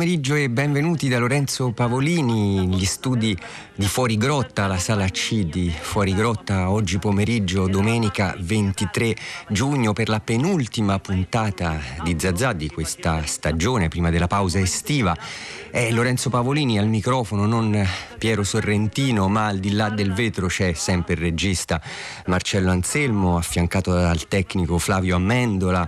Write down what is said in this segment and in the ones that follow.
pomeriggio e benvenuti da Lorenzo Pavolini, gli studi di Fuori Grotta, la sala C di Fuori Grotta, oggi pomeriggio, domenica 23 giugno, per la penultima puntata di Zazà di questa stagione, prima della pausa estiva. È Lorenzo Pavolini al microfono, non Piero Sorrentino, ma al di là del vetro c'è sempre il regista Marcello Anselmo, affiancato dal tecnico Flavio Amendola.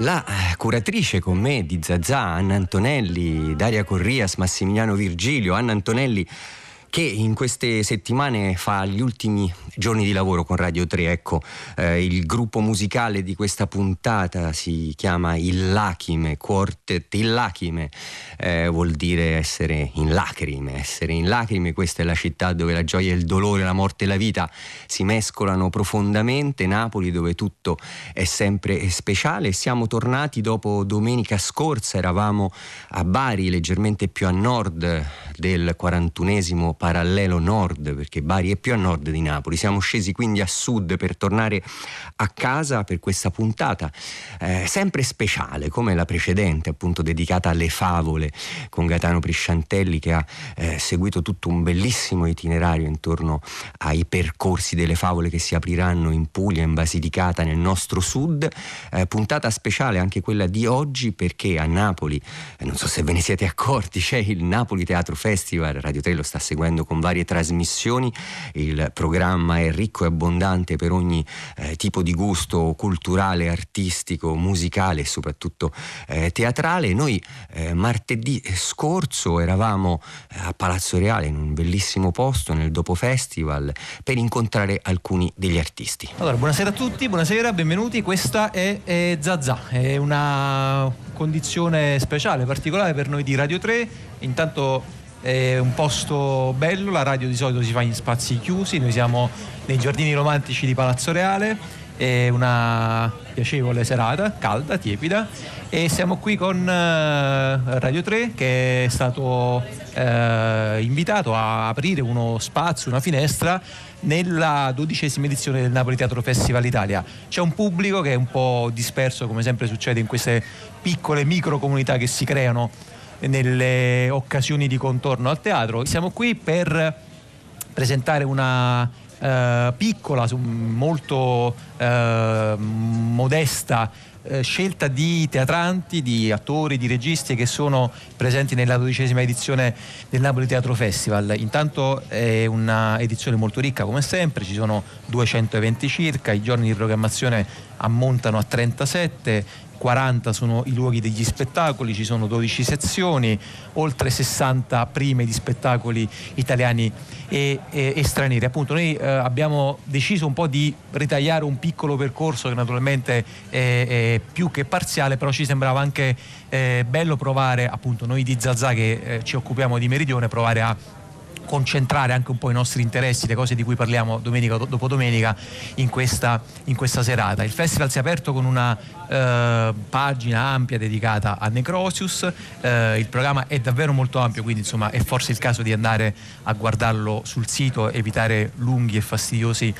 La eh, curatrice con me di Zazà, Anna Antonelli, Daria Corrias, Massimiliano Virgilio, Anna Antonelli che in queste settimane fa gli ultimi giorni di lavoro con Radio 3. Ecco, eh, il gruppo musicale di questa puntata si chiama Il Lachime, Quartet Il Lachime, eh, vuol dire essere in lacrime, essere in lacrime, questa è la città dove la gioia il dolore, la morte e la vita si mescolano profondamente, Napoli dove tutto è sempre speciale. Siamo tornati dopo domenica scorsa, eravamo a Bari, leggermente più a nord del 41esimo parallelo nord, perché Bari è più a nord di Napoli. Siamo scesi quindi a sud per tornare a casa per questa puntata, eh, sempre speciale come la precedente, appunto dedicata alle favole con Gaetano Prisciantelli che ha eh, seguito tutto un bellissimo itinerario intorno ai percorsi delle favole che si apriranno in Puglia, in Basilicata, nel nostro sud. Eh, puntata speciale anche quella di oggi perché a Napoli, eh, non so se ve ne siete accorti, c'è il Napoli Teatro Festival, Radio 3 lo sta seguendo con varie trasmissioni, il programma è ricco e abbondante per ogni eh, tipo di gusto culturale, artistico, musicale e soprattutto eh, teatrale. Noi eh, martedì scorso eravamo eh, a Palazzo Reale in un bellissimo posto nel Dopo Festival per incontrare alcuni degli artisti. Allora, buonasera a tutti, buonasera, benvenuti. Questa è, è Zazà, è una condizione speciale, particolare per noi di Radio 3. Intanto è un posto bello, la radio di solito si fa in spazi chiusi, noi siamo nei giardini romantici di Palazzo Reale, è una piacevole serata, calda, tiepida e siamo qui con uh, Radio 3 che è stato uh, invitato a aprire uno spazio, una finestra nella dodicesima edizione del Napoli Teatro Festival Italia. C'è un pubblico che è un po' disperso come sempre succede in queste piccole micro comunità che si creano nelle occasioni di contorno al teatro. Siamo qui per presentare una eh, piccola, molto eh, modesta eh, scelta di teatranti, di attori, di registi che sono presenti nella dodicesima edizione del Napoli Teatro Festival. Intanto è una edizione molto ricca come sempre, ci sono 200 eventi circa, i giorni di programmazione ammontano a 37, 40 sono i luoghi degli spettacoli, ci sono 12 sezioni, oltre 60 prime di spettacoli italiani e, e, e stranieri. Appunto noi eh, abbiamo deciso un po' di ritagliare un piccolo percorso che naturalmente è, è più che parziale, però ci sembrava anche eh, bello provare, appunto noi di Zazà che eh, ci occupiamo di Meridione, provare a concentrare anche un po' i nostri interessi, le cose di cui parliamo domenica dopo domenica in questa, in questa serata. Il festival si è aperto con una eh, pagina ampia dedicata a Necrosius, eh, il programma è davvero molto ampio, quindi insomma è forse il caso di andare a guardarlo sul sito, evitare lunghi e fastidiosi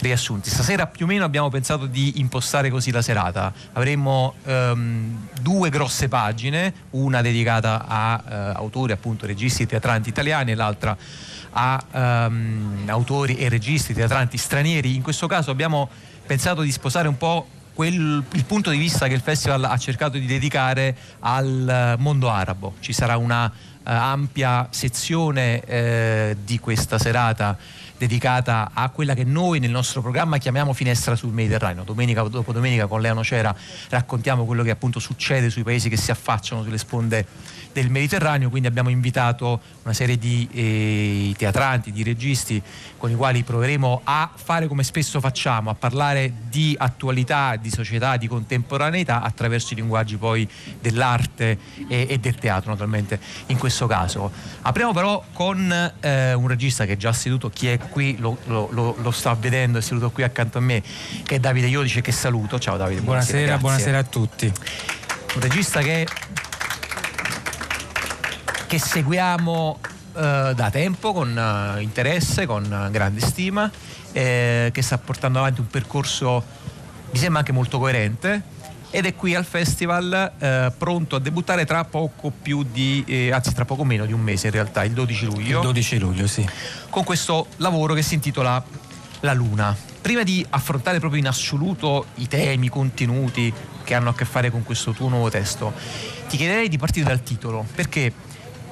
riassunti. Stasera più o meno abbiamo pensato di impostare così la serata, avremo ehm, due grosse pagine, una dedicata a eh, autori appunto registi teatranti italiani e l'altra a um, autori e registi teatranti stranieri. In questo caso abbiamo pensato di sposare un po' quel, il punto di vista che il festival ha cercato di dedicare al mondo arabo. Ci sarà una uh, ampia sezione uh, di questa serata dedicata a quella che noi nel nostro programma chiamiamo finestra sul Mediterraneo. Domenica dopo domenica con Lea Nocera raccontiamo quello che appunto succede sui paesi che si affacciano sulle sponde del Mediterraneo, quindi abbiamo invitato una serie di eh, teatranti, di registi con i quali proveremo a fare come spesso facciamo, a parlare di attualità, di società, di contemporaneità attraverso i linguaggi poi dell'arte e, e del teatro naturalmente in questo caso. Apriamo però con eh, un regista che è già seduto, chi è qui lo, lo, lo, lo, sta vedendo, è seduto qui accanto a me, che è Davide Iodice che saluto. Ciao Davide. Buonasera, buonasera, buonasera a tutti. Un regista che che seguiamo eh, da tempo con eh, interesse, con eh, grande stima, eh, che sta portando avanti un percorso, mi sembra anche molto coerente ed è qui al festival eh, pronto a debuttare tra poco più di, eh, anzi tra poco meno di un mese in realtà, il 12 luglio. Il 12 luglio, sì. Con questo lavoro che si intitola La Luna. Prima di affrontare proprio in assoluto i temi, i contenuti che hanno a che fare con questo tuo nuovo testo, ti chiederei di partire dal titolo, perché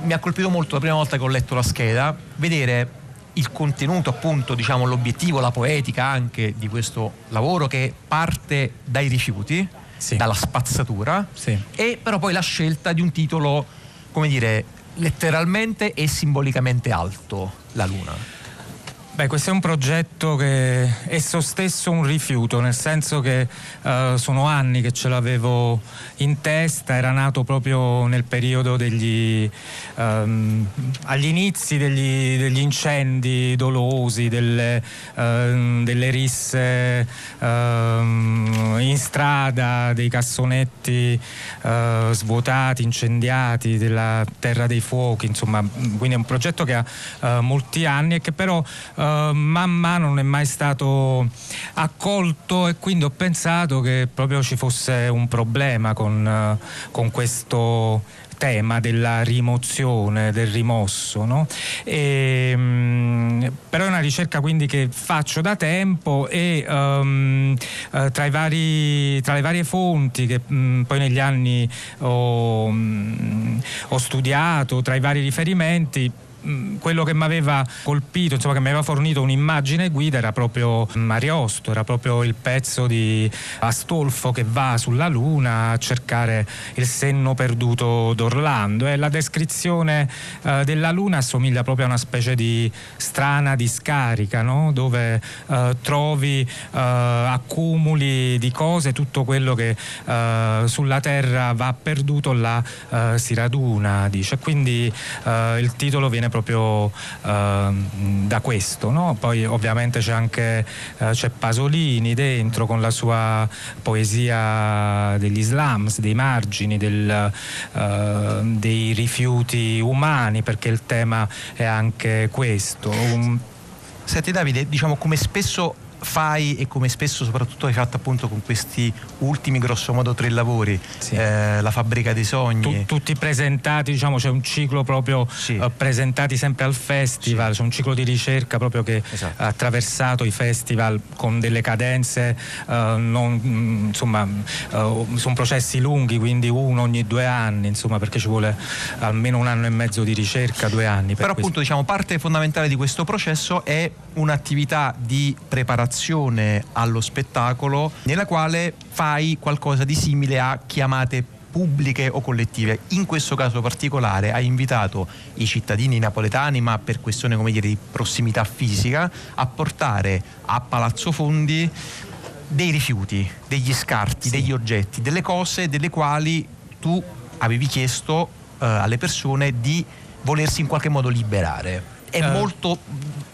mi ha colpito molto la prima volta che ho letto la scheda, vedere il contenuto, appunto, diciamo, l'obiettivo, la poetica anche di questo lavoro che parte dai rifiuti, sì. dalla spazzatura, sì. e però poi la scelta di un titolo, come dire, letteralmente e simbolicamente alto, la luna. Beh, questo è un progetto che è esso stesso un rifiuto, nel senso che uh, sono anni che ce l'avevo in testa, era nato proprio nel periodo degli, um, agli inizi degli, degli, incendi dolosi, delle, uh, delle risse uh, in strada, dei cassonetti uh, svuotati, incendiati, della Terra dei Fuochi, insomma, quindi è un progetto che ha molti anni e che però uh, man mano non è mai stato accolto e quindi ho pensato che proprio ci fosse un problema con, uh, con questo tema della rimozione, del rimosso. No? E, um, però è una ricerca quindi che faccio da tempo e um, uh, tra, vari, tra, le varie fonti che um, poi negli anni ho, ho studiato, tra i vari riferimenti, Mm, quello che mi aveva colpito, insomma, che mi aveva fornito un'immagine guida era proprio Mariosto, era proprio il pezzo di Astolfo che va sulla Luna a cercare il senno perduto d'Orlando e la descrizione eh, della Luna assomiglia proprio a una specie di strana discarica no? dove eh, trovi eh, accumuli di cose, tutto quello che eh, sulla Terra va perduto là eh, si raduna, dice. Quindi eh, il titolo viene proprio uh, da questo. No? Poi ovviamente c'è anche uh, c'è Pasolini dentro con la sua poesia degli slums, dei margini, del, uh, dei rifiuti umani, perché il tema è anche questo. Senti Davide, diciamo come spesso fai e come spesso soprattutto hai fatto appunto con questi ultimi grosso modo tre lavori sì. eh, la fabbrica dei sogni tu, tutti presentati diciamo c'è un ciclo proprio sì. uh, presentati sempre al festival sì. c'è un ciclo di ricerca proprio che esatto. ha attraversato i festival con delle cadenze uh, non, mm, insomma uh, sono processi lunghi quindi uno ogni due anni insomma perché ci vuole almeno un anno e mezzo di ricerca due anni però questo. appunto diciamo parte fondamentale di questo processo è un'attività di preparazione preparazione allo spettacolo nella quale fai qualcosa di simile a chiamate pubbliche o collettive. In questo caso particolare hai invitato i cittadini napoletani, ma per questione come dire, di prossimità fisica, a portare a Palazzo Fondi dei rifiuti, degli scarti, sì. degli oggetti, delle cose delle quali tu avevi chiesto uh, alle persone di volersi in qualche modo liberare. È uh. molto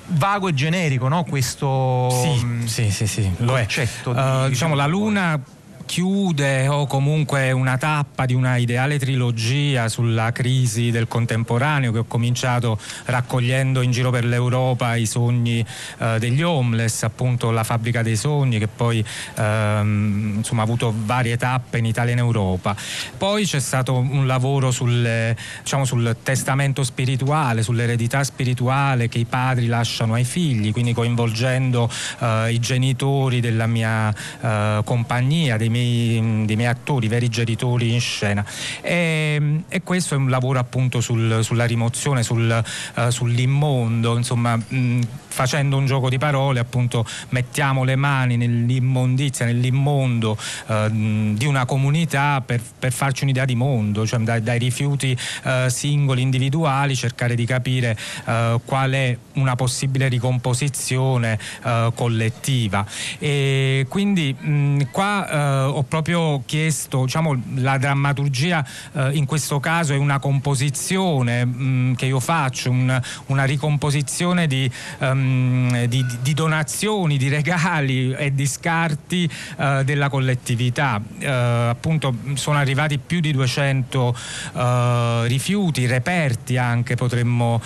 vago e generico, no? Questo sì, mm, sì, sì, sì, lo. È. Uh, diciamo la Luna chiude o comunque una tappa di una ideale trilogia sulla crisi del contemporaneo che ho cominciato raccogliendo in giro per l'Europa i sogni eh, degli homeless, appunto la fabbrica dei sogni che poi ehm, insomma, ha avuto varie tappe in Italia e in Europa. Poi c'è stato un lavoro sul, diciamo, sul testamento spirituale, sull'eredità spirituale che i padri lasciano ai figli, quindi coinvolgendo eh, i genitori della mia eh, compagnia, dei miei, dei miei attori, veri genitori in scena. E, e, questo è un lavoro appunto sul, sulla rimozione, sul, uh, sull'immondo, insomma. Mh, facendo un gioco di parole appunto mettiamo le mani nell'immondizia, nell'immondo eh, di una comunità per, per, farci un'idea di mondo, cioè dai, dai rifiuti eh, singoli, individuali, cercare di capire eh, qual è una possibile ricomposizione eh, collettiva. E quindi mh, qua eh, ho proprio chiesto, diciamo, la drammaturgia eh, in questo caso è una composizione mh, che io faccio, un, una ricomposizione di um, Ehm, di, di, donazioni, di regali e di scarti uh, della collettività. Uh, appunto sono arrivati più di 200 uh, eh, rifiuti, reperti anche potremmo,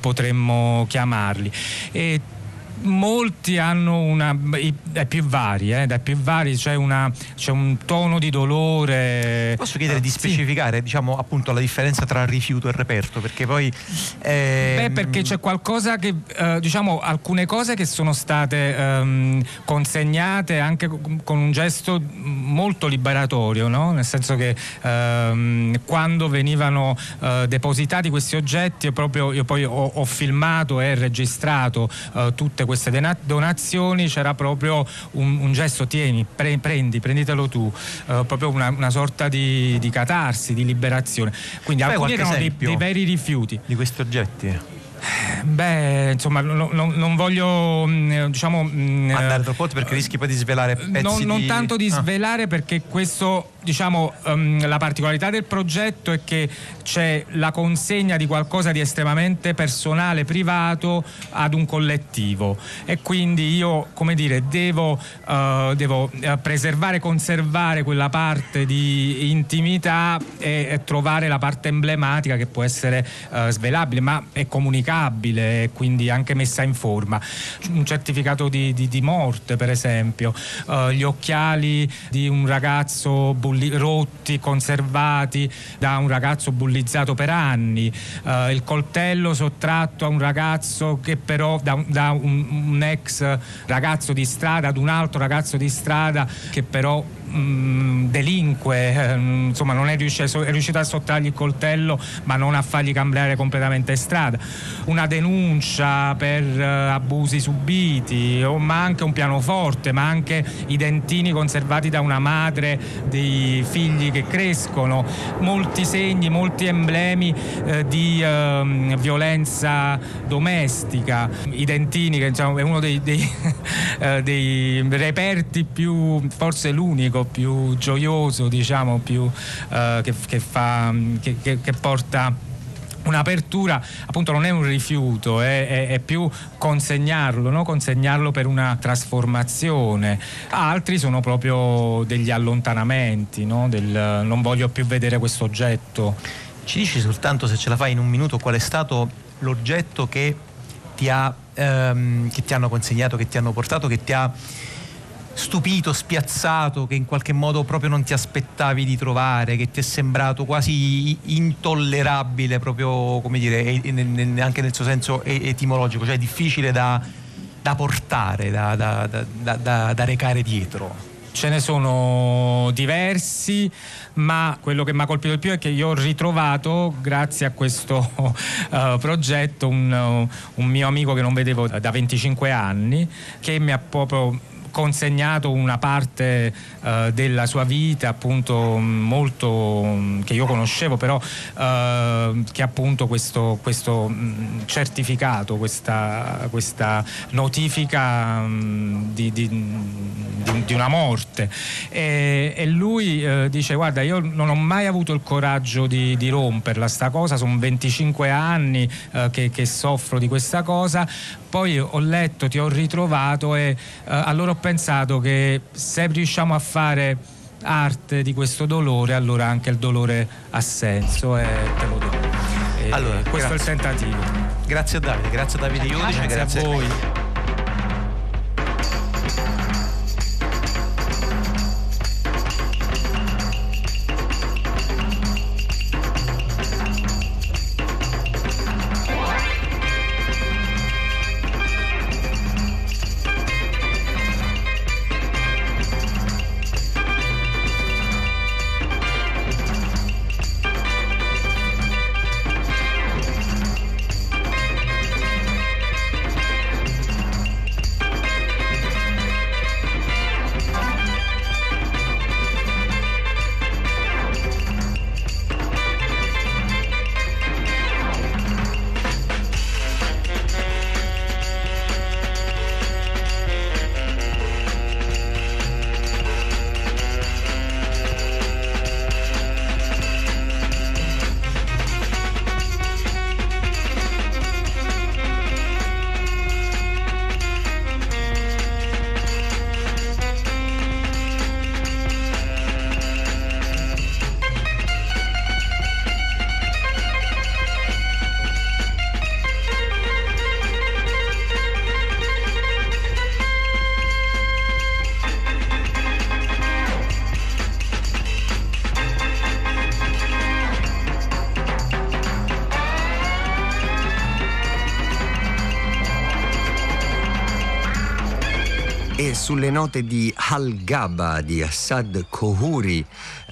potremmo chiamarli. E molti hanno una dai più vari, eh, dai più vari c'è, una, c'è, un tono di dolore. Posso chiedere di specificare, sì. diciamo, appunto la differenza tra rifiuto e reperto? Perché poi. Ehm... Beh, perché c'è qualcosa che, eh, diciamo, alcune cose che sono state ehm, consegnate anche con un gesto molto liberatorio, no? Nel senso che ehm, quando venivano eh, depositati questi oggetti, io, proprio, io poi ho, ho filmato e registrato eh, tutte queste donazioni, c'era proprio un, un gesto, tieni, pre, prendi, prenditelo tu, eh, proprio una, una sorta di, di, catarsi, di liberazione. Quindi Fai alcuni erano dei, dei veri rifiuti. Di questi oggetti? Beh, insomma, no, no, non voglio mm, diciamo mm, andare troppo oltre perché rischi poi di svelare pezzi non, non di... tanto di ah. svelare perché questo diciamo um, la particolarità del progetto è che c'è la consegna di qualcosa di estremamente personale, privato ad un collettivo e quindi io come dire devo, uh, devo uh, preservare, conservare quella parte di intimità e, e, trovare la parte emblematica che può essere uh, svelabile ma è comunicabile e quindi anche messa in forma. Un certificato di, di, di morte per esempio, gli occhiali di un ragazzo bulli- rotti, conservati da un ragazzo bullizzato per anni, uh, il coltello sottratto a un ragazzo che però da, da un, un ex ragazzo di strada ad un altro ragazzo di strada che però mh, delinque, eh, insomma non è riuscito, è riuscito, a sottrargli il coltello ma non a fargli cambiare completamente strada, una denuncia per eh, abusi subiti, o, ma anche un pianoforte, ma anche i dentini conservati da una madre dei figli che crescono, molti segni, molti emblemi eh, di ehm, violenza domestica, i dentini che insomma, è uno dei, dei, eh, dei reperti più, forse l'unico più gioioso, diciamo, più, eh, che, che, fa, che, che porta un'apertura appunto non è un rifiuto, è, è, è più consegnarlo, no? consegnarlo per una trasformazione. Altri sono proprio degli allontanamenti, no? Del, non voglio più vedere questo oggetto. Ci dici soltanto se ce la fai in un minuto qual è stato l'oggetto che ti, ha, ehm, che ti hanno consegnato, che ti hanno portato, che ti ha stupito, spiazzato, che in qualche modo proprio non ti aspettavi di trovare, che ti è sembrato quasi intollerabile, proprio come dire, anche nel suo senso etimologico, cioè difficile da, da portare, da, da, da recare dietro? Ce ne sono diversi, ma quello che mi ha colpito di più è che io ho ritrovato, grazie a questo uh, progetto, un, un, mio amico che non vedevo da 25 anni, che mi ha proprio consegnato una parte uh, della sua vita appunto molto che io conoscevo però uh, che appunto questo, questo mh, certificato questa, questa notifica mh, di, di, di, di, una morte. E, e lui uh, dice guarda io non ho mai avuto il coraggio di, romperla sta cosa sono 25 anni che, che soffro di questa cosa. Poi ho letto, ti ho ritrovato e uh, allora ho pensato che se riusciamo a fare arte di questo dolore, allora anche il dolore ha senso e te lo do. E allora, questo grazie. è il tentativo. Grazie a Davide, grazie a Davide Iodice, grazie, grazie a voi. Sulle note di Al-Gaba di Assad Kohuri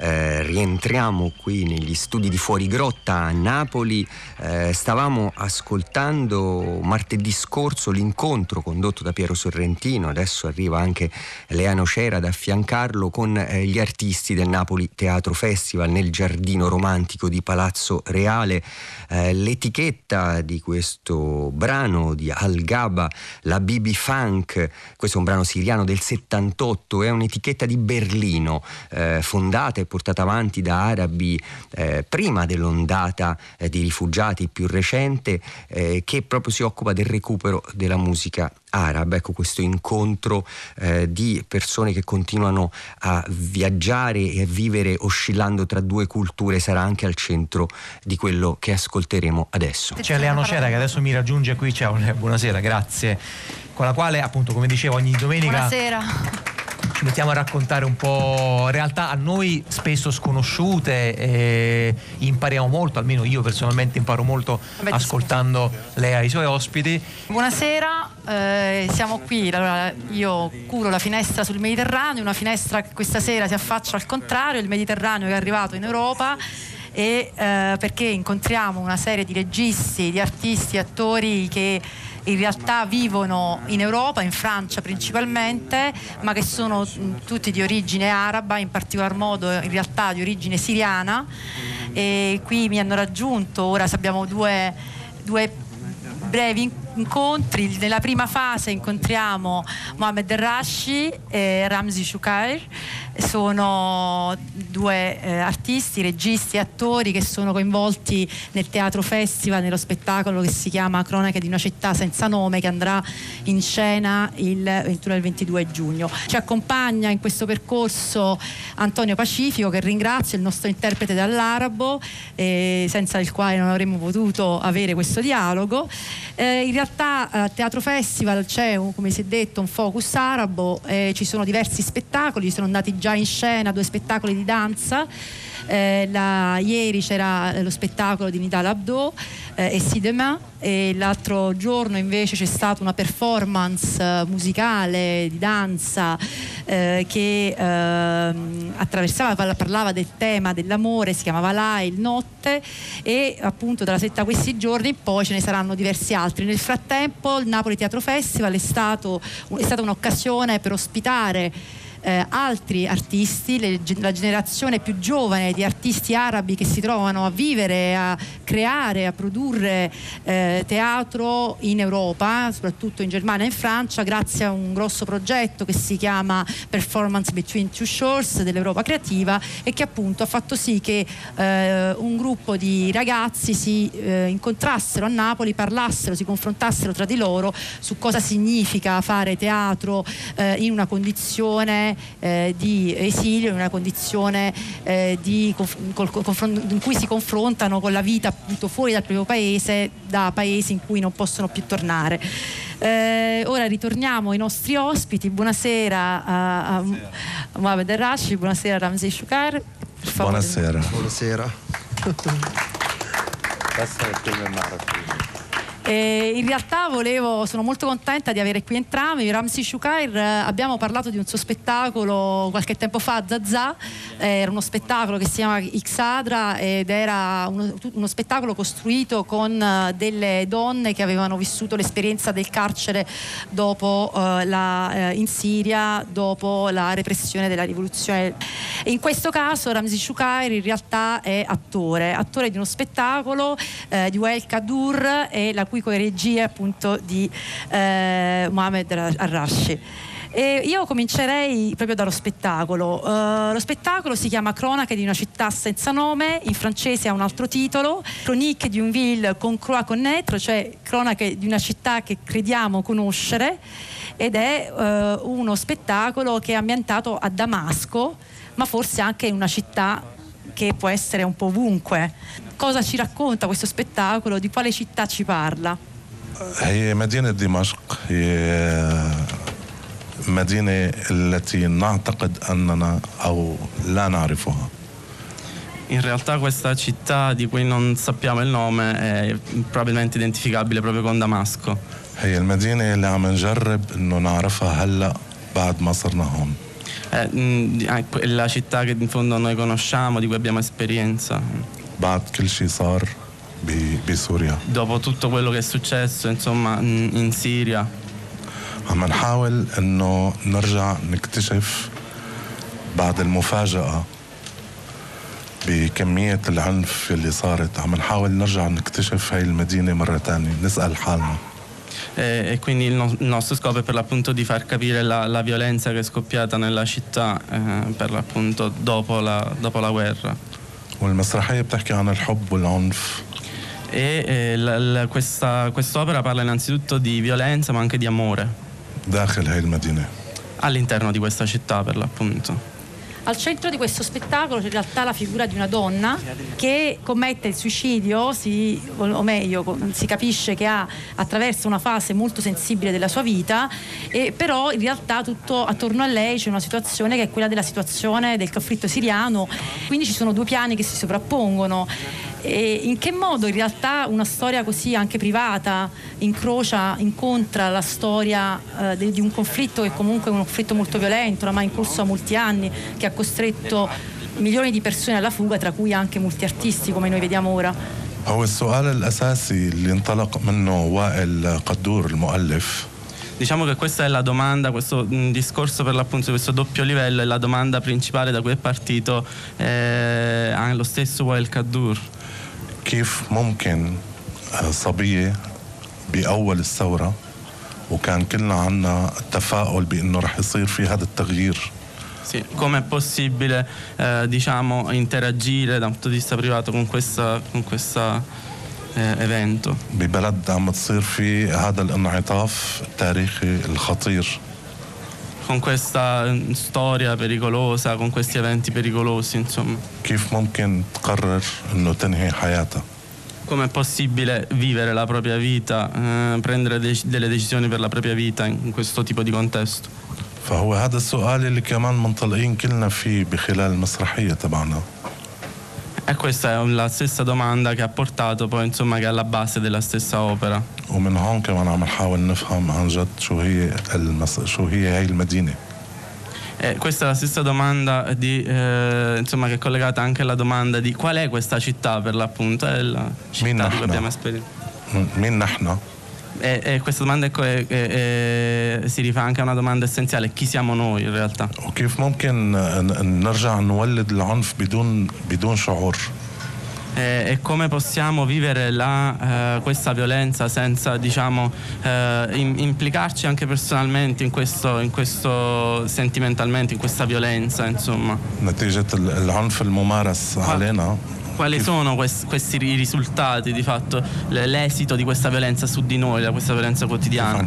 eh, rientriamo qui negli studi di Fuori Grotta a Napoli. Eh, stavamo ascoltando martedì scorso l'incontro condotto da Piero Sorrentino, adesso arriva anche Leano Cera ad affiancarlo con eh, gli artisti del Napoli Teatro Festival nel giardino romantico di Palazzo Reale. Eh, l'etichetta di questo brano di Al-Gaba, la BB Funk, questo è un brano siriano del 78, è un'etichetta di Berlino eh, fondata e portata avanti da arabi eh, prima dell'ondata eh, di rifugiati più recente eh, che proprio si occupa del recupero della musica araba, ecco questo incontro eh, di persone che continuano a viaggiare e a vivere oscillando tra due culture sarà anche al centro di quello che ascolteremo adesso. C'è Leano Cera che adesso mi raggiunge qui, ciao, buonasera, grazie, con la quale appunto come dicevo ogni domenica... Buonasera ci mettiamo a raccontare un po' realtà a noi spesso sconosciute e impariamo molto, almeno io personalmente imparo molto Beh, ascoltando lei e i suoi ospiti. Buonasera, eh, siamo qui, allora, io curo la finestra sul Mediterraneo, una finestra che questa sera si affaccia al contrario, il Mediterraneo è arrivato in Europa e eh, perché incontriamo una serie di registi, di artisti, attori che in realtà vivono in Europa, in Francia principalmente, ma che sono tutti di origine araba, in particolar modo in realtà di origine siriana. E qui mi hanno raggiunto, ora abbiamo due, due brevi incontri. Nella prima fase incontriamo Mohamed Rashi e Ramzi Shukair sono due eh, artisti, registi attori che sono coinvolti nel Teatro Festival, nello spettacolo che si chiama Cronache di una città senza nome che andrà in scena il 21 e il 22 giugno. Ci accompagna in questo percorso Antonio Pacifico che ringrazio, il nostro interprete dall'arabo, eh, senza il quale non avremmo potuto avere questo dialogo. Eh, realtà al Teatro Festival c'è, come si è detto, un focus arabo, eh, ci sono diversi spettacoli, sono andati già in scena due spettacoli di danza. Eh, la, ieri c'era lo spettacolo di Nidal Abdo eh, e Si Demain e l'altro giorno invece c'è stata una performance eh, musicale di danza eh, che eh, attraversava, parlava del tema dell'amore, si chiamava Là il Notte e appunto dalla setta questi giorni poi ce ne saranno diversi altri. Nel frattempo il Napoli Teatro Festival è, stato, è stata un'occasione per ospitare eh, altri artisti, le, la generazione più giovane di artisti arabi che si trovano a vivere, a creare, a produrre eh, teatro in Europa, soprattutto in Germania e in Francia, grazie a un grosso progetto che si chiama Performance Between Two Shores dell'Europa Creativa e che appunto ha fatto sì che eh, un gruppo di ragazzi si eh, incontrassero a Napoli, parlassero, si confrontassero tra di loro su cosa significa fare teatro eh, in una condizione eh, di esilio, in una condizione eh, di, col, col, in cui si confrontano con la vita appunto fuori dal proprio paese, da paesi in cui non possono più tornare. Eh, ora ritorniamo ai nostri ospiti. Buonasera a, a Mohamed Rashi, buonasera a Ramsey Shukar. Buonasera. Buonasera. E in realtà volevo, sono molto contenta di avere qui entrambi. Ramsi Shukair, eh, abbiamo parlato di un suo spettacolo qualche tempo fa Zazà, era uno spettacolo che si chiama Xadra ed era uno, uno, spettacolo costruito con eh, delle donne che avevano vissuto l'esperienza del carcere dopo, uh, la, uh, in Siria dopo la repressione della rivoluzione. In questo caso Ramsi Shukair in realtà è attore, attore di uno spettacolo di Wael Kadur e la cui cui regie appunto di eh, Mohamed Arrashi. E io comincerei proprio dallo spettacolo. Uh, lo spettacolo si chiama Cronache di una città senza nome, in francese ha un altro titolo, Chronique d'une ville con croix connaître, cioè cronache di una città che crediamo conoscere ed è uh, uno spettacolo che è ambientato a Damasco, ma forse anche in una città che può essere un po' ovunque Cosa ci racconta questo spettacolo? Di quale città ci parla? هي مدينة دمشق هي مدينة التي نعتقد أننا أو لا نعرفها In realtà questa città di cui non sappiamo il nome è probabilmente identificabile proprio con Damasco. هي المدينة اللي عم نجرب إنه نعرفها هلأ بعد ما صرنا هون È mm, è la città che in fondo noi conosciamo, di cui abbiamo esperienza. بعد كل شيء صار ب- بسوريا Dopo tutto quello che è successo, insomma, in in Siria, عم نحاول انه نرجع نكتشف بعد المفاجأة بكمية العنف اللي صارت عم نحاول نرجع نكتشف هاي المدينة مرة تانية نسأل حالنا E, e quindi il, no- il nostro scopo è per l'appunto di far capire la, la violenza che è scoppiata nella città eh, per l'appunto dopo la, dopo la guerra. والمسرحية بتحكي عن الحب والعنف E eh, la- la- questa, quest'opera parla innanzitutto di violenza ma anche di amore داخل هاي المدينة all'interno di questa città per l'appunto. Al centro di questo spettacolo c'è in realtà la figura di una donna che commette il suicidio, si- o meglio, si capisce che ha attraverso una fase molto sensibile della sua vita, e però in realtà tutto attorno a lei c'è una situazione che è quella della situazione del conflitto siriano, quindi ci sono due piani che si sovrappongono. E in che modo in realtà una storia così anche privata incrocia, incontra la storia eh, de- di un conflitto che comunque è un conflitto molto violento, oramai in corso da molti anni, che ha costretto milioni di persone alla fuga, tra cui anche molti artisti come noi vediamo ora. هو السؤال الأساسي اللي انطلق منه وائل قدور المؤلف Diciamo che questa è la domanda, questo mh, discorso per l'appunto di questo doppio livello è la domanda principale da cui è partito eh, anche lo stesso Wael Kaddour. كيف ممكن صبية بأول الثورة وكان كلنا عنا التفاؤل بأنه رح يصير في هذا التغيير Sì, come è possibile eh, diciamo, interagire da un punto di vista privato con questo eh, evento? ببلد عم تصير في هذا الانعطاف التاريخي الخطير Con questa mm, storia pericolosa, con questi eventi pericolosi, insomma. كيف ممكن تقرر انه تنهي حياتها Come è possibile vivere la propria vita, eh, prendere dec- delle decisioni per la propria vita in in questo tipo di contesto? فهو هذا السؤال اللي كمان منطلقين كلنا فيه بخلال المسرحية تبعنا E questa è la stessa domanda che ha portato poi, insomma, che è alla base della stessa opera. ومن هون كمان عم نحاول نفهم عن جد شو هي المس... شو هي هاي المدينة E questa è la stessa domanda di, eh, insomma, che è collegata anche alla domanda di qual è questa città per l'appunto, è la città di cui Minnahna. abbiamo esperienza. مين نحن؟ E, e questa domanda è co- è- è- è- si rifà anche a una domanda essenziale, chi siamo noi in realtà? وكيف ممكن ن- نرجع نولد العنف بدون بدون شعور E, e come possiamo vivere la, eh, questa violenza senza diciamo, eh, im- implicarci anche personalmente in questo, in questo sentimentalmente, in questa violenza, insomma. نتيجة ال- العنف الممارس علينا quali sono questi, questi risultati di fatto, l'esito di questa violenza su di noi, da questa violenza quotidiana.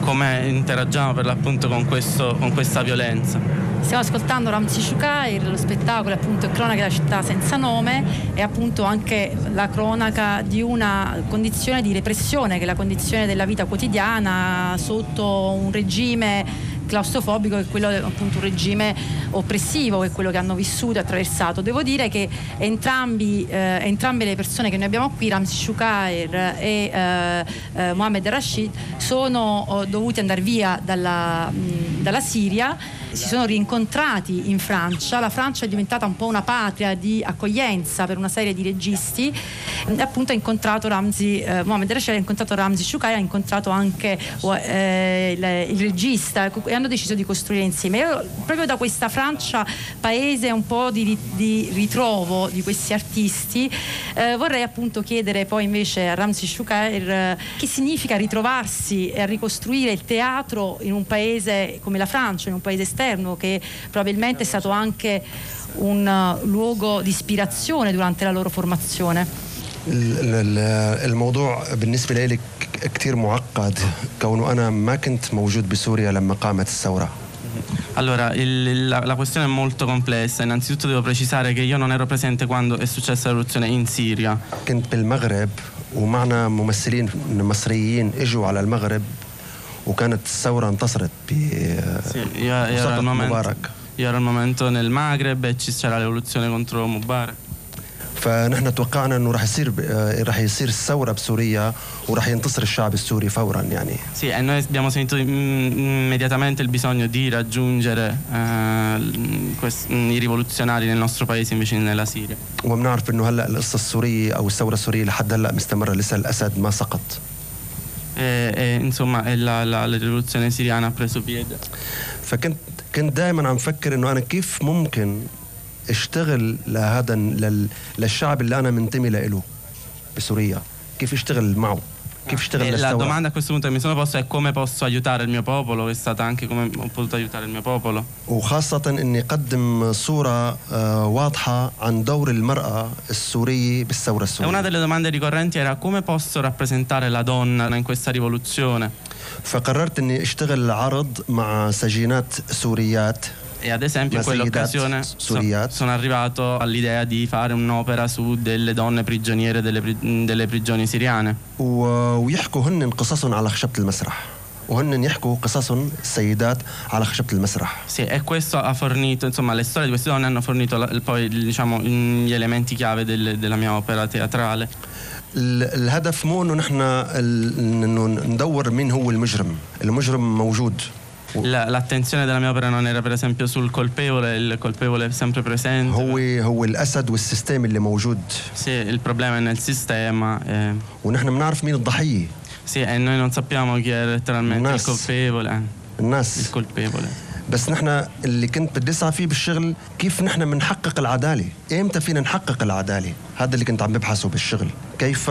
Come interagiamo per l'appunto con, questo, con questa violenza? Stiamo ascoltando Ramsi Shukair, lo spettacolo appunto Cronaca della città senza nome e appunto anche la cronaca di una condizione di repressione che è la condizione della vita quotidiana sotto un regime claustrofobico che è quello appunto un regime oppressivo che è quello che hanno vissuto e attraversato. Devo dire che entrambi, eh, entrambe le persone che noi abbiamo qui, Ramzi Shukair e eh, eh, Mohamed Rashid, sono eh, dovuti andare via dalla, mh, dalla Siria si sono rincontrati in Francia, la Francia è diventata un po' una patria di accoglienza per una serie di registi, e appunto ha incontrato Ramzi, eh, Mohamed Rachel ha incontrato Ramzi Shukai, ha incontrato anche eh, il, il regista e hanno deciso di costruire insieme. Io proprio da questa Francia paese un po' di, di ritrovo di questi artisti eh, vorrei appunto chiedere poi invece a Ramzi Shukair eh, che significa ritrovarsi e ricostruire il teatro in un paese come la Francia, in un paese esterno che probabilmente è stato anche un uh, luogo di ispirazione durante la loro formazione. ال- ال- الموضوع بالنسبة لي كتير معقد كونه أنا ما كنت موجود بسوريا لما قامت الثورة Allora, il- la, la questione è molto complessa. Innanzitutto devo precisare che io non ero presente quando è successa la rivoluzione in Siria. كنت بالمغرب ومعنا ممثلين مصريين اجوا على المغرب وكانت الثورة انتصرت ب مبارك. يا المومنتو نيل المغرب تشي سيرا ريفولوسيون كونترو مبارك فنحن توقعنا إنه راح يصير آه، راح يصير الثورة بسوريا وراح ينتصر الشعب السوري فورا يعني. سي انو ابيامو سينتو ميدياتامنت il bisogno di raggiungere eh, questi rivoluzionari nel nostro paese invece nella Siria. وبنعرف إنه هلأ القصة السورية أو الثورة السورية لحد هلأ مستمرة لسه الأسد ما سقط. E, e, insomma la, la- la rivoluzione siriana ha preso piede. فكنت كنت دائما عم فكر إنه أنا كيف ممكن أشتغل لهذا لل... للشعب اللي أنا منتمي له بسوريا كيف أشتغل معه كيف اشتغل E la للثوره domanda a questo punto che mi sono posto è come posso aiutare il mio popolo, che è stata anche come ho potuto aiutare il mio popolo. وخاصة اني اقدم صورة آه، واضحة عن دور المرأة السورية بالثورة E una السورية delle domande ricorrenti era come posso rappresentare la donna in questa rivoluzione. فقررت اني اشتغل عرض مع سجينات سوريات E ad esempio in Ma quell'occasione Sayyidat so- Suriyat. sono arrivato all'idea di fare un'opera su delle donne prigioniere delle, pri- delle prigioni siriane. و- ويحكوا هن قصصهم على خشبة المسرح وهن يحكوا قصصهم السيدات على خشبة المسرح Sì, e questo ha fornito, insomma, le storie di queste donne hanno fornito la- poi diciamo, gli elementi chiave del- della mia opera teatrale. ال- الهدف مو انه نحن ال- انه ندور مين هو المجرم المجرم موجود La- لا l'attenzione della mia opera non era per esempio sul colpevole, il colpevole هو, هو الأسد والسيستم اللي موجود. سي البروبليم ان السيستم nel sistema. Eh. ونحن بنعرف مين الضحية. سي انو e noi non sappiamo chi è letteralmente الناس. il الناس. بس نحن اللي كنت بدي أسعى فيه بالشغل كيف نحن بنحقق العدالة إمتى فينا نحقق العدالة هذا اللي كنت عم ببحثه بالشغل كيف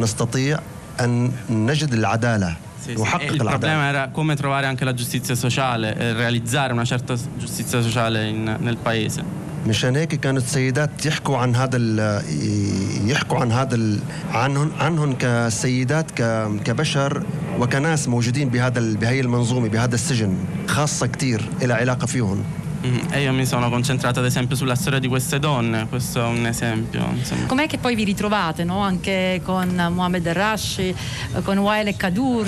نستطيع أن نجد العدالة Sì, sì. نحقق E il problema era come trovare anche la giustizia sociale, eh, realizzare una certa giustizia sociale in- nel paese. مشان هيك كانت السيدات يحكوا عن هذا ال- يحكوا عن هذا ال- عنهم عنهم كسيدات ك- كبشر وكناس موجودين بهذا ال- بهي المنظومة بهذا السجن خاصة كتير لها علاقة فيهم Mm, E io mi sono concentrato ad esempio sulla storia di queste donne, questo è un esempio. Insomma. Com'è che poi vi ritrovate no? anche con Mohamed Rashi, con Wael e Kadur?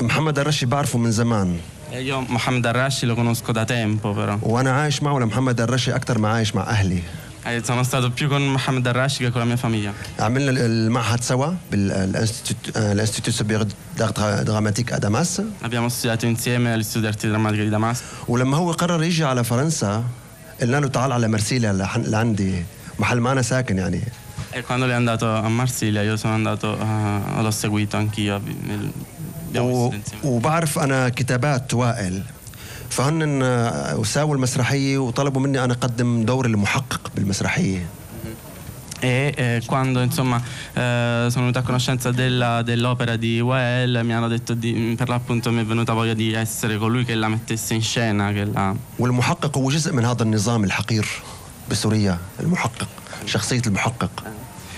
محمد الرشي بعرفه من زمان E io Mohamed Arashi lo conosco da tempo però. وانا عايش معه لمحمد الرشي اكثر ما عايش مع اهلي Eh, إيه تمام بيكون محمد دراش كيكون مي فاميليا. عملنا المعهد سوا بالانستيتوت آه، الانستيتوت سوبيغ دراماتيك ادماس أبي مو سي اتونتيام الاستيتوت دارت دراماتيك ادماس ولما هو قرر يجي على فرنسا قلنا له تعال على مرسيليا لعندي محل ما أنا ساكن يعني. E quando lei è andato a Marsiglia, io sono andato, uh, l'ho seguito anch'io. Nel... وبعرف أنا كتابات وائل. فهن آه، وساووا المسرحيه وطلبوا مني أنا اقدم دور المحقق بالمسرحيه E eh, quando insomma eh, sono venuto a conoscenza della- dell'opera di Wael mi hanno detto di, per l'appunto mi è venuta voglia di essere colui che la mettesse in scena, che la, والمحقق هو جزء من هذا النظام الحقير بسوريا المحقق شخصيه المحقق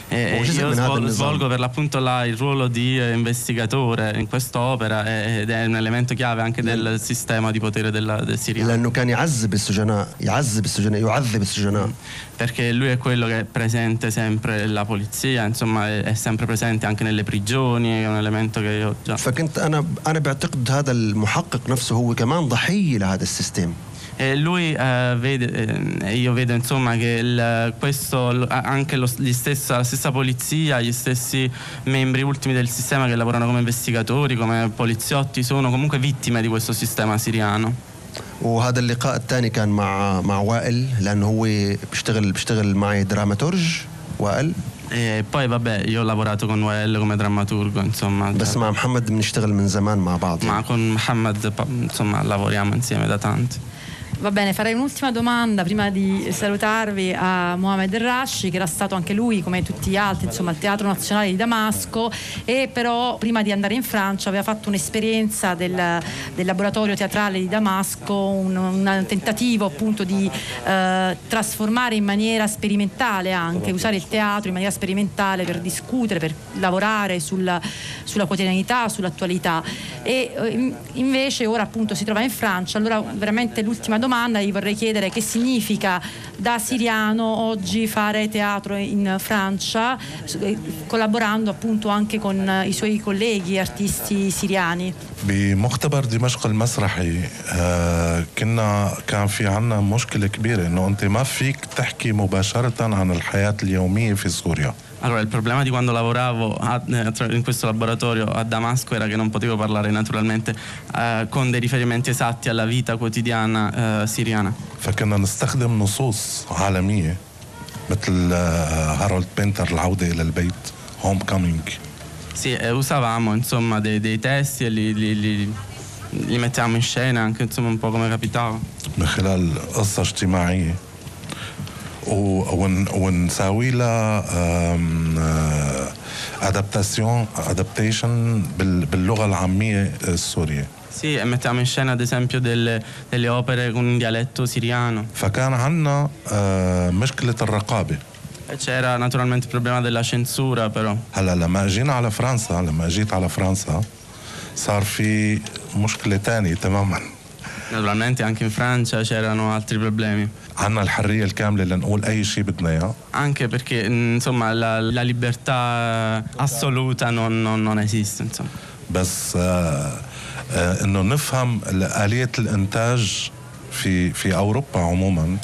E Oh, ci io sembra svol- del svolgo esame. per l'appunto la- il ruolo di eh, investigatore in quest'opera eh, ed è un elemento chiave anche del sistema di potere della, del siriano. لانه كان يعذب السجناء يعذب السجناء يعذب السجناء Perché lui è quello che è presente sempre la polizia, insomma è, è sempre presente anche nelle prigioni, è un elemento che io già... فكنت انا انا بعتقد هذا المحقق نفسه هو كمان ضحيه لهذا السيستم E lui eh, vede, eh, io vedo insomma che il- questo, l- anche lo- gli stessa- la stessa polizia, gli stessi membri ultimi del sistema che lavorano come investigatori, come poliziotti, sono comunque vittime di questo sistema siriano. وهذا اللقاء الثاني كان مع مع وائل لانه هو بيشتغل بيشتغل معي دراماتورج وائل E poi vabbè, io ho lavorato con Wael come drammaturgo, insomma. بس cioè, مع محمد بنشتغل من زمان مع بعض ma con Muhammad pa- insomma lavoriamo insieme da tanto. Va bene, farei un'ultima domanda prima di salutarvi a Mohamed Rashi, che era stato anche lui, come tutti gli altri, insomma, al Teatro Nazionale di Damasco e però prima di andare in Francia aveva fatto un'esperienza del, del laboratorio teatrale di Damasco, un, un tentativo appunto di eh, trasformare in maniera sperimentale anche, usare il teatro in maniera sperimentale per discutere, per lavorare sulla, sulla quotidianità, sull'attualità. E eh, in- invece ora appunto si trova in Francia, allora veramente l'ultima domanda domanda gli vorrei chiedere che significa da siriano oggi fare teatro in Francia, eh, collaborando appunto anche con i suoi colleghi artisti siriani. بمختبر دمشق المسرحي كنا كان في عنا مشكلة كبيرة انه انت ما فيك تحكي مباشرة عن الحياة اليومية في سوريا Allora, il problema di quando lavoravo a, in questo laboratorio a Damasco era che non potevo parlare naturalmente eh, con dei riferimenti esatti alla vita quotidiana eh, siriana. فكنا نستخدم نصوص عالمية مثل هارولد بينتر العودة إلى البيت هوم كامينج Sì, eh, usavamo insomma dei, dei testi e li, li, li, li mettiamo in scena anche insomma un po' come capitava. من خلال قصة اجتماعية ون ونساوي لها ادابتاسيون ادابتيشن باللغة العاميه السوريه Sì, e mettiamo in scena ad esempio delle, delle opere con un dialetto siriano. فكان عندنا مشكله الرقابه E c'era naturalmente il problema della censura però. هلا لما اجينا على فرنسا لما اجيت على فرنسا صار في مشكله ثانية تماما Naturalmente anche in Francia c'erano altri problemi. عنا الحرية الكاملة لنقول أي شيء بدنا إياه Anche perché insomma la, la libertà assoluta non, non, non esiste insomma. بس آه آه إنه نفهم آلية الإنتاج في في أوروبا عموما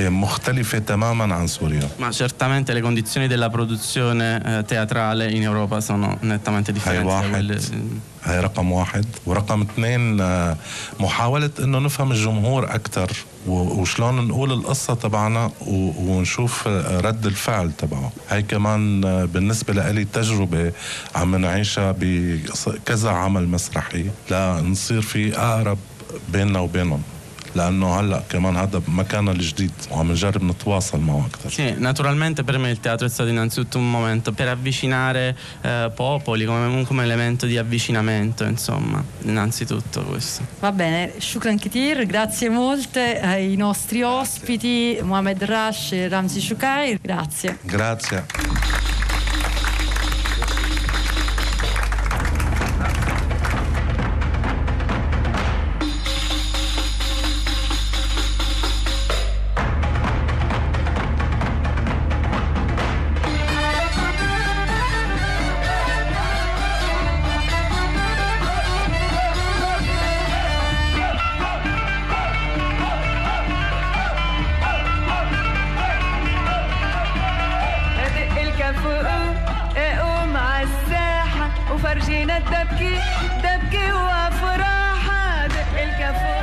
مختلفة تماما عن سوريا Ma certamente le condizioni della produzione eh, teatrale in Europa sono nettamente هاي differenti da واحد هاي رقم واحد ورقم اثنين محاولة انه نفهم الجمهور أكثر وشلون نقول القصة تبعنا ونشوف رد الفعل تبعه هاي كمان بالنسبة لي تجربة عم نعيشها بكذا عمل مسرحي لنصير في اقرب بيننا وبينهم لانه هلا كمان هذا مكاننا الجديد وعم نجرب نتواصل معه اكثر Sì, naturalmente per me il teatro è stato innanzitutto un momento per avvicinare eh, popoli come, come elemento di avvicinamento, insomma, innanzitutto questo. Va bene, Shukran Kitir, grazie molte ai nostri ospiti, Mohamed Rash e Ramzi Shukai, grazie. Grazie. وفرجينا الدبكي دبكي وافراح دق الكفور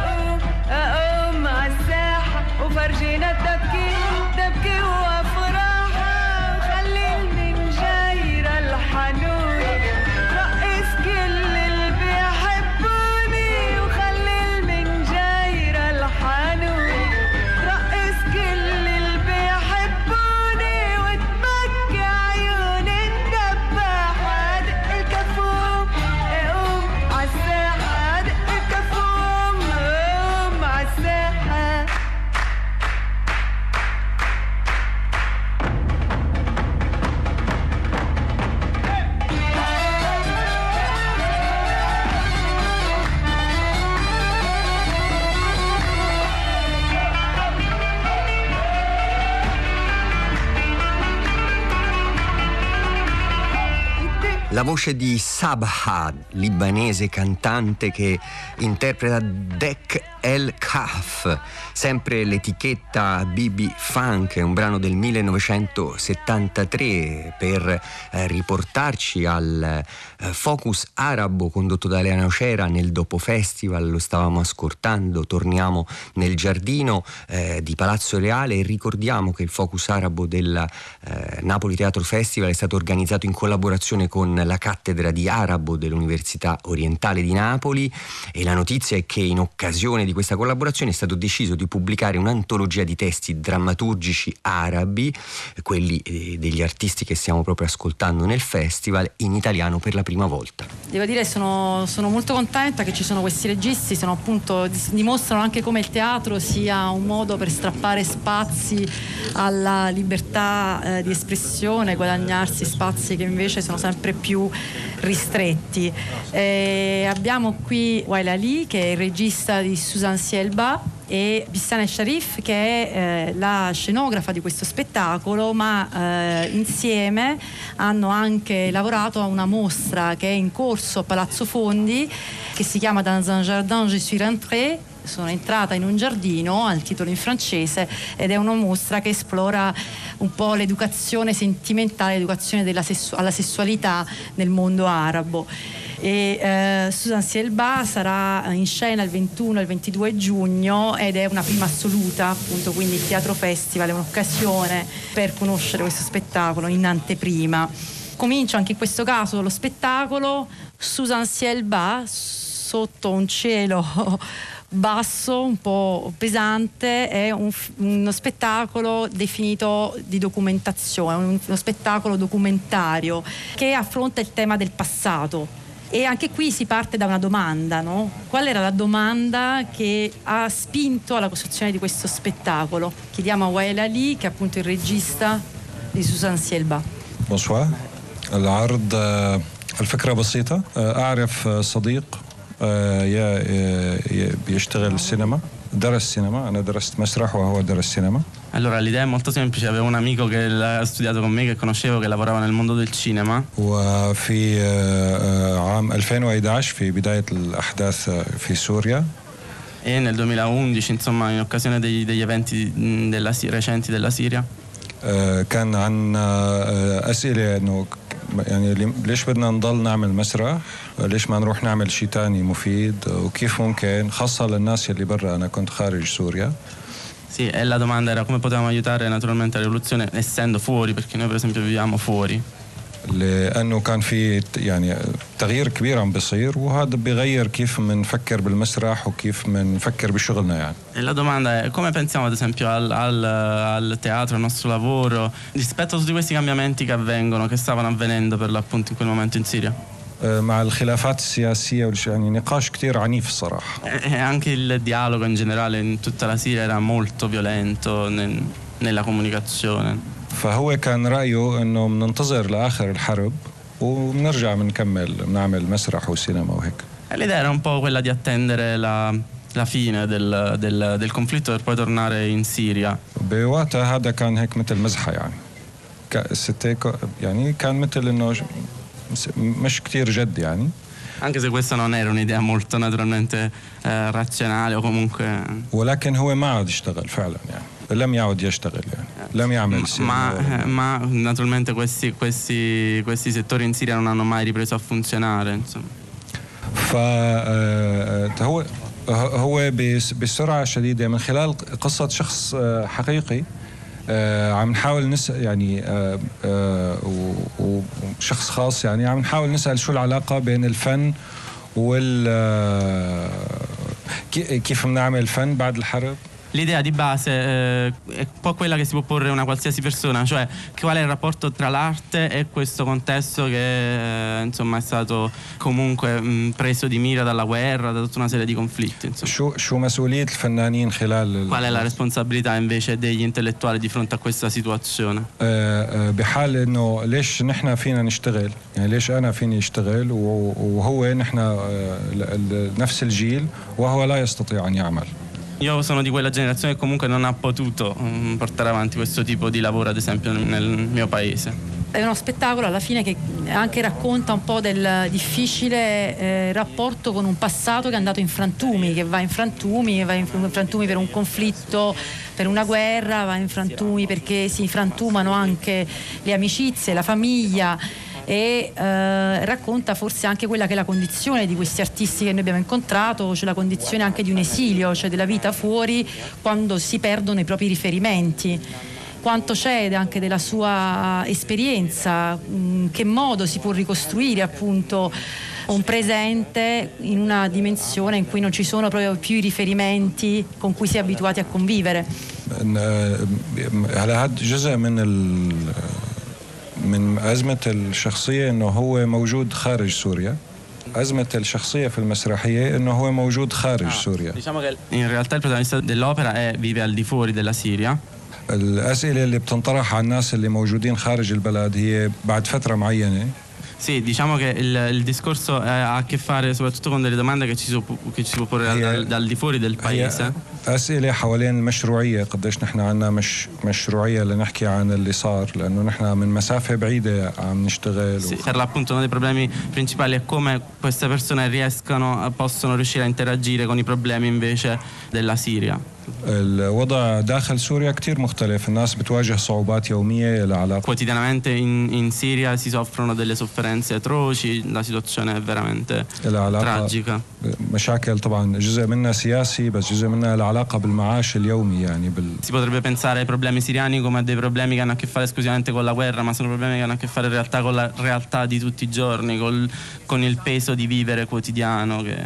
voce di Sabha, libanese cantante che interpreta Dek El Kaf, sempre l'etichetta BB Funk, un brano del 1973 per eh, riportarci al eh, focus arabo condotto da Leana Ocera nel dopo festival, lo stavamo ascoltando, torniamo nel giardino eh, di Palazzo Reale. E ricordiamo che il focus arabo del eh, Napoli Teatro Festival è stato organizzato in collaborazione con la cattedra di arabo dell'Università Orientale di Napoli. E la notizia è che in occasione di questa collaborazione è stato deciso di pubblicare un'antologia di testi drammaturgici arabi, quelli eh, degli artisti che stiamo proprio ascoltando nel festival, in italiano per la prima volta. Devo dire sono, sono molto contenta che ci sono questi registi, sono appunto, dimostrano anche come il teatro sia un modo per strappare spazi alla libertà eh, di espressione, guadagnarsi spazi che invece sono sempre più ristretti. Eh, abbiamo qui Waila Ali che è il regista di Susan Sielba e Bissana Sharif che è eh, la scenografa di questo spettacolo, ma eh, insieme hanno anche lavorato a una mostra che è in corso a Palazzo Fondi che si chiama Dans un jardin je suis rentrée sono entrata in un giardino, ha il titolo in francese, ed è una mostra che esplora un po' l'educazione sentimentale, l'educazione sessu- alla sessualità nel mondo arabo. E, eh, Susan Sielba sarà in scena il 21 e il 22 giugno ed è una prima assoluta, appunto, quindi il Teatro Festival è un'occasione per conoscere questo spettacolo in anteprima. Comincia anche in questo caso lo spettacolo Susan Sielba sotto un cielo basso, un po' pesante, è un, uno spettacolo definito di documentazione, uno spettacolo documentario che affronta il tema del passato. E anche qui si parte da una domanda, no? Qual era la domanda che ha spinto alla costruzione di questo spettacolo? Chiediamo a Wael Ali, che è appunto il regista di Susan Sielba. Bonsoir. العرض آه، الفكرة بسيطة آه، أعرف آه، صديق آه، يا- يا- بيشتغل سينما درس سينما أنا درست مسرح وهو درس سينما Allora l'idea è molto semplice, avevo un amico che ha studiato con me, che conoscevo, che lavorava nel mondo del cinema وفي آه، آه، عام 2011 في بداية الأحداث آه، في سوريا e nel 2011, insomma, in occasione degli, degli eventi mh, della Si- recenti della Siria, آه، كان عن آه، أسئلة إنه ك- يعني لي- ليش بدنا نضل نعمل مسرح ليش ما نروح نعمل شيء تاني مفيد وكيف ممكن خاصة للناس اللي برا أنا كنت خارج سوريا sì, e la domanda era come potevamo aiutare naturalmente la rivoluzione essendo fuori, perché noi per esempio viviamo fuori. لانه كان في ت- يعني تغيير كبير عم بيصير وهذا بيغير كيف بنفكر بالمسرح وكيف بنفكر بشغلنا يعني E la domanda è come pensiamo ad esempio al, al- al teatro, al nostro lavoro, rispetto a tutti questi cambiamenti che avvengono, che stavano avvenendo per l'appunto in quel momento in Siria. آه، مع الخلافات السياسيه والش- يعني نقاش كتير عنيف الصراحه E, e anche il dialogo in generale in tutta la Siria era molto violento nel- nella comunicazione. فهو كان رأيه إنه بننتظر لآخر الحرب وبنرجع بنكمل بنعمل مسرح وسينما وهيك. l'idea era un po' quella di attendere la, la fine del, del- del conflitto per poi tornare in Siria. بوقتها هذا كان هيك مثل مزحة يعني. ك- يعني كان مثل إنه مش كتير جد يعني. Anche se questa non era un'idea molto naturalmente eh, razionale o comunque... ولكن هو ما عاد يشتغل فعلا يعني. لم يعد يشتغل يعني لم يعمل Ma, eh, ma naturalmente questi, questi- questi settori in Siria non hanno mai ripreso a funzionare. Insomma. فهو هو بس- بسرعة شديدة من خلال قصة شخص آه، حقيقي آه، عم نحاول نسال يعني آه، آه، وشخص خاص يعني عم نحاول نسأل شو العلاقة بين الفن وال آه، كي- كيف بنعمل فن بعد الحرب L'idea di base eh, è un po' quella che si può porre una qualsiasi persona, cioè qual è il rapporto tra l'arte e questo contesto che eh, insomma è stato comunque mh, preso di mira dalla guerra, da tutta una serie di conflitti. Insomma. شو شو مسؤوليه الفنانين خلال ال- Qual è la responsabilità invece degli intellettuali di fronte a questa situazione? آه، آه، بحال انه ليش نحن فينا نشتغل يعني ليش انا فيني اشتغل و- وهو نحن آه، ل- ل- نفس الجيل وهو لا يستطيع ان يعمل io sono di quella generazione che comunque non ha potuto mm, portare avanti questo tipo di lavoro, ad esempio, nel mio paese. È uno spettacolo alla fine che anche racconta un po' del difficile eh, rapporto con un passato che è andato in frantumi, che va in frantumi, va in frantumi per un conflitto, per una guerra, va in frantumi perché si frantumano anche le amicizie, la famiglia e eh, racconta forse anche quella che è la condizione di questi artisti che noi abbiamo incontrato, cioè la condizione anche di un esilio, cioè della vita fuori quando si perdono i propri riferimenti quanto c'è anche della sua esperienza, in che modo si può ricostruire appunto un presente in una dimensione in cui non ci sono proprio più i riferimenti con cui si è abituati a convivere. من أزمة الشخصية إنه هو موجود خارج سوريا. أزمة الشخصية في المسرحية إنه هو موجود خارج سوريا. Diciamo che in realtà il protagonista dell'opera è- vive al di fuori della Siria. الأسئلة اللي بتنطرح على الناس اللي موجودين خارج البلد هي بعد فترة معينة. Sì, diciamo che il, il discorso eh, ha a che fare soprattutto con delle domande che ci si può, che ci si può porre Sì, dal, eh. dal di fuori del paese. هي أسئلة حوالين المشروعية قديش نحن عنا مش مشروعية لنحكي عن اللي صار لأنه نحن من مسافة بعيدة عم نشتغل Sì, و... per l'appunto uno dei problemi principali è come queste persone riescano, possono riuscire a interagire con i problemi invece della Siria. الوضع داخل سوريا كتير مختلف الناس بتواجه صعوبات يومية لها علاقة Quotidianamente in, in Siria si soffrono delle sofferenze atroci, la situazione è veramente لها علاقة tragica. مشاكل طبعا جزء منها سياسي بس جزء منها لها علاقة بالمعاش اليومي يعني بال... Si potrebbe pensare ai problemi siriani come a dei problemi che hanno a che fare esclusivamente con la guerra, ma sono problemi che hanno a che fare in realtà con la realtà di tutti i giorni, col- con il peso di vivere quotidiano che,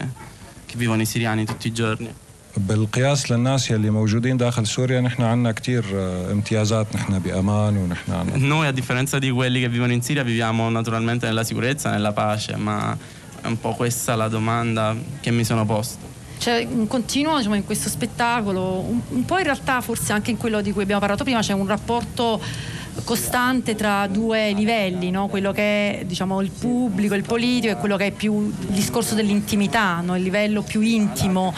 che vivono i siriani tutti i giorni. بالقياس للناس يلي موجودين داخل سوريا نحن عنا كتير آه، امتيازات نحن بأمان ونحن عنا Noi a differenza di quelli che vivono in Siria viviamo naturalmente nella sicurezza, nella pace, ma è un po' questa la domanda che mi sono posto. C'è un continuo diciamo, in questo spettacolo, un, un po' in realtà forse anche in quello di cui abbiamo parlato prima, c'è un rapporto costante tra due livelli, no? quello che è diciamo, il pubblico, il politico e quello che è più il discorso dell'intimità, no? il livello più intimo.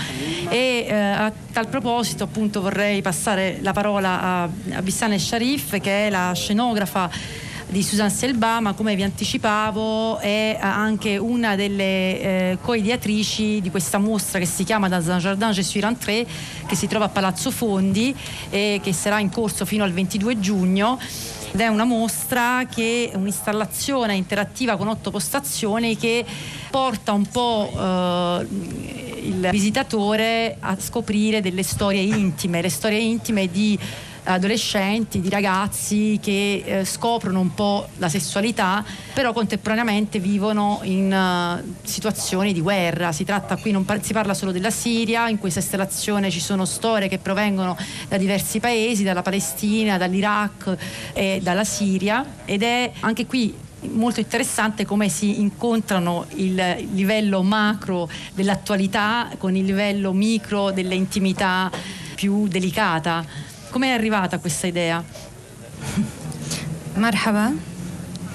E eh, a tal proposito appunto vorrei passare la parola a, a Bissane Sharif che è la scenografa di Susan Selba, ma come vi anticipavo è anche una delle eh, coideatrici di questa mostra che si chiama Dans un jardin je suis rentrée, che si trova a Palazzo Fondi e che sarà in corso fino al 22 giugno. Ed è una mostra che è un'installazione interattiva con otto postazioni che porta un po' eh, il visitatore a scoprire delle storie intime, le storie intime di adolescenti, di ragazzi che eh, scoprono un po' la sessualità, però contemporaneamente vivono in eh, situazioni di guerra. Si tratta qui, non par- si parla solo della Siria, in questa installazione ci sono storie che provengono da diversi paesi, dalla Palestina, dall'Iraq e dalla Siria ed è anche qui molto interessante come si incontrano il livello macro dell'attualità con il livello micro dell'intimità più delicata. Come è arrivata questa idea? مرحبا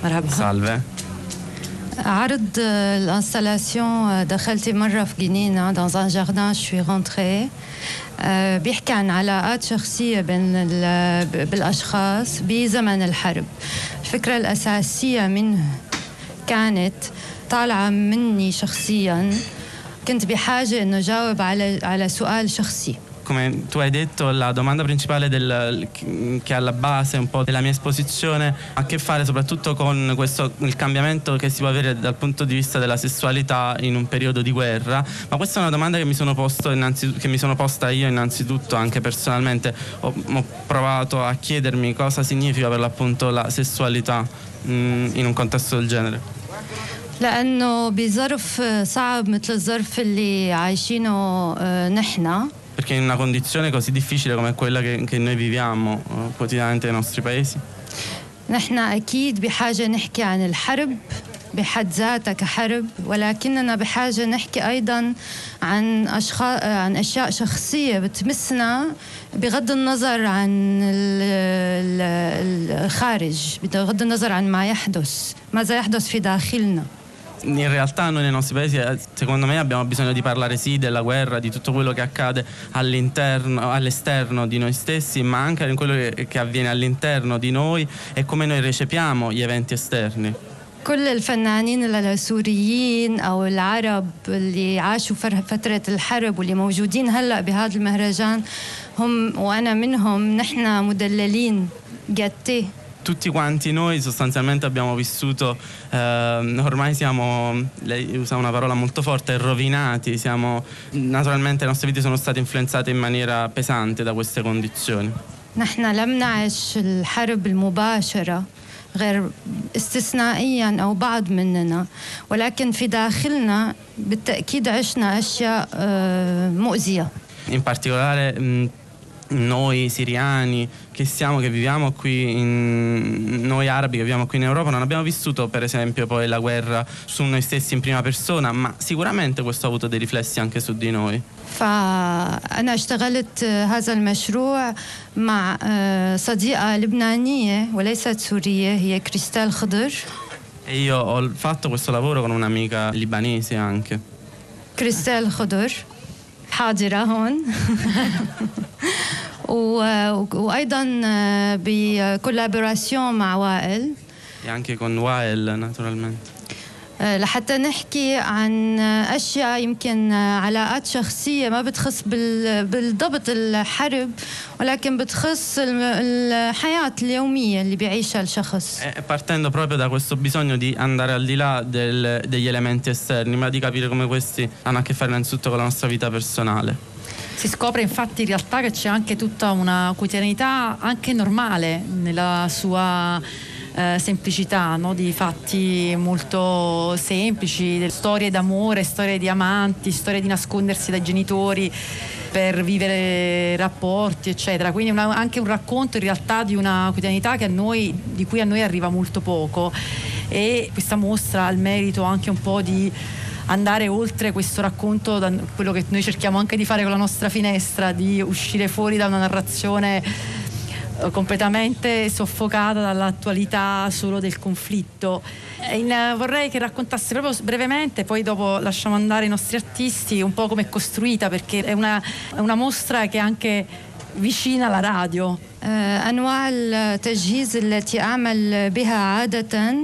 مرحبا Salve. عرض الانستالاسيون دخلتي مرة في جنينة dans un jardin je suis rentrée. بيحكي عن علاقات شخصية بين ال- بالأشخاص بزمن الحرب الفكرة الأساسية منه كانت طالعة مني شخصيا كنت بحاجة إنه جاوب على على سؤال شخصي Come tu hai detto, la domanda principale del- che è alla base un po' della mia esposizione ha a che fare soprattutto con questo, il cambiamento che si può avere dal punto di vista della sessualità in un periodo di guerra. Ma questa è una domanda che mi sono, posto innanzi- che mi sono posta io innanzitutto anche personalmente. Ho, ho provato a chiedermi cosa significa per l'appunto la sessualità mm, in un contesto del genere. لأنه بظرف صعب مثل الظرف اللي عايشينه آه، نحن Perché in una condizione così difficile come quella che, che noi viviamo eh, quotidianamente nei nostri paesi, نحن أكيد بحاجة نحكي عن الحرب بحد ذاتها كحرب ولكننا بحاجة نحكي أيضا عن أشخاص عن أشياء شخصية بتمسنا بغض النظر عن ال- ال- الخارج بغض النظر عن ما يحدث ماذا يحدث في داخلنا. in realtà noi nei nostri paesi, eh, secondo me, abbiamo bisogno di parlare sì della guerra, di tutto quello che accade all'interno, all'esterno di noi stessi, ma anche di quello che, che avviene all'interno di noi e come noi recepiamo gli eventi esterni. كل الفنانين السوريين او العرب اللي عاشوا فر- فتره الحرب واللي موجودين هلا بهذا المهرجان هم وانا منهم نحن مدللين جاتيه Tutti quanti noi sostanzialmente abbiamo vissuto, ehm, ormai siamo, lei usa una parola molto forte, rovinati, siamo, naturalmente le nostre vite sono state influenzate in maniera pesante da queste condizioni. نحن لم نعش الحرب المباشره غير استثنائيا او بعض مننا ولكن في داخلنا بالتاكيد عشنا اشياء آه، مؤذيه in particolare mh, noi siriani che siamo, che viviamo qui, in, noi arabi che viviamo qui in Europa, non abbiamo vissuto per esempio poi la guerra su noi stessi in prima persona, ma sicuramente questo ha avuto dei riflessi anche su di noi. فأنا اشتغلت هذا المشروع مع صديقة لبنانية وليست سورية هي كريستال خضر E io ho fatto questo lavoro con un'amica libanese anche. كريستال خضر حاضرة هون. وأيضا آه، بكولابوراسيون مع وائل. يعني كيكون وائل ناتورالمنت لحتى نحكي عن آه، أشياء يمكن آه، علاقات شخصية ما بتخص بال- بالضبط الحرب ولكن بتخص الم- الحياة اليومية اللي بيعيشها الشخص E partendo proprio da questo bisogno di andare al di là del- degli elementi esterni, ma di capire come questi hanno a che fare innanzitutto con la nostra vita personale. Si scopre infatti in realtà che c'è anche tutta una quotidianità anche normale nella sua eh, semplicità, no? di fatti molto semplici, storie d'amore, storie di amanti, storie di nascondersi dai genitori per vivere rapporti, eccetera. Quindi una- anche un racconto in realtà di una quotidianità noi, di cui a noi arriva molto poco. E questa mostra ha il merito anche un po' di andare oltre questo racconto, quello che noi cerchiamo anche di fare con la nostra finestra, di uscire fuori da una narrazione completamente soffocata dall'attualità solo del conflitto. E in- eh, vorrei che raccontasse proprio s- brevemente, poi dopo lasciamo andare i nostri artisti, un po' come è costruita, perché è una, è una mostra che è anche vicina alla radio. آه، أنواع التجهيز التي أعمل بها عادة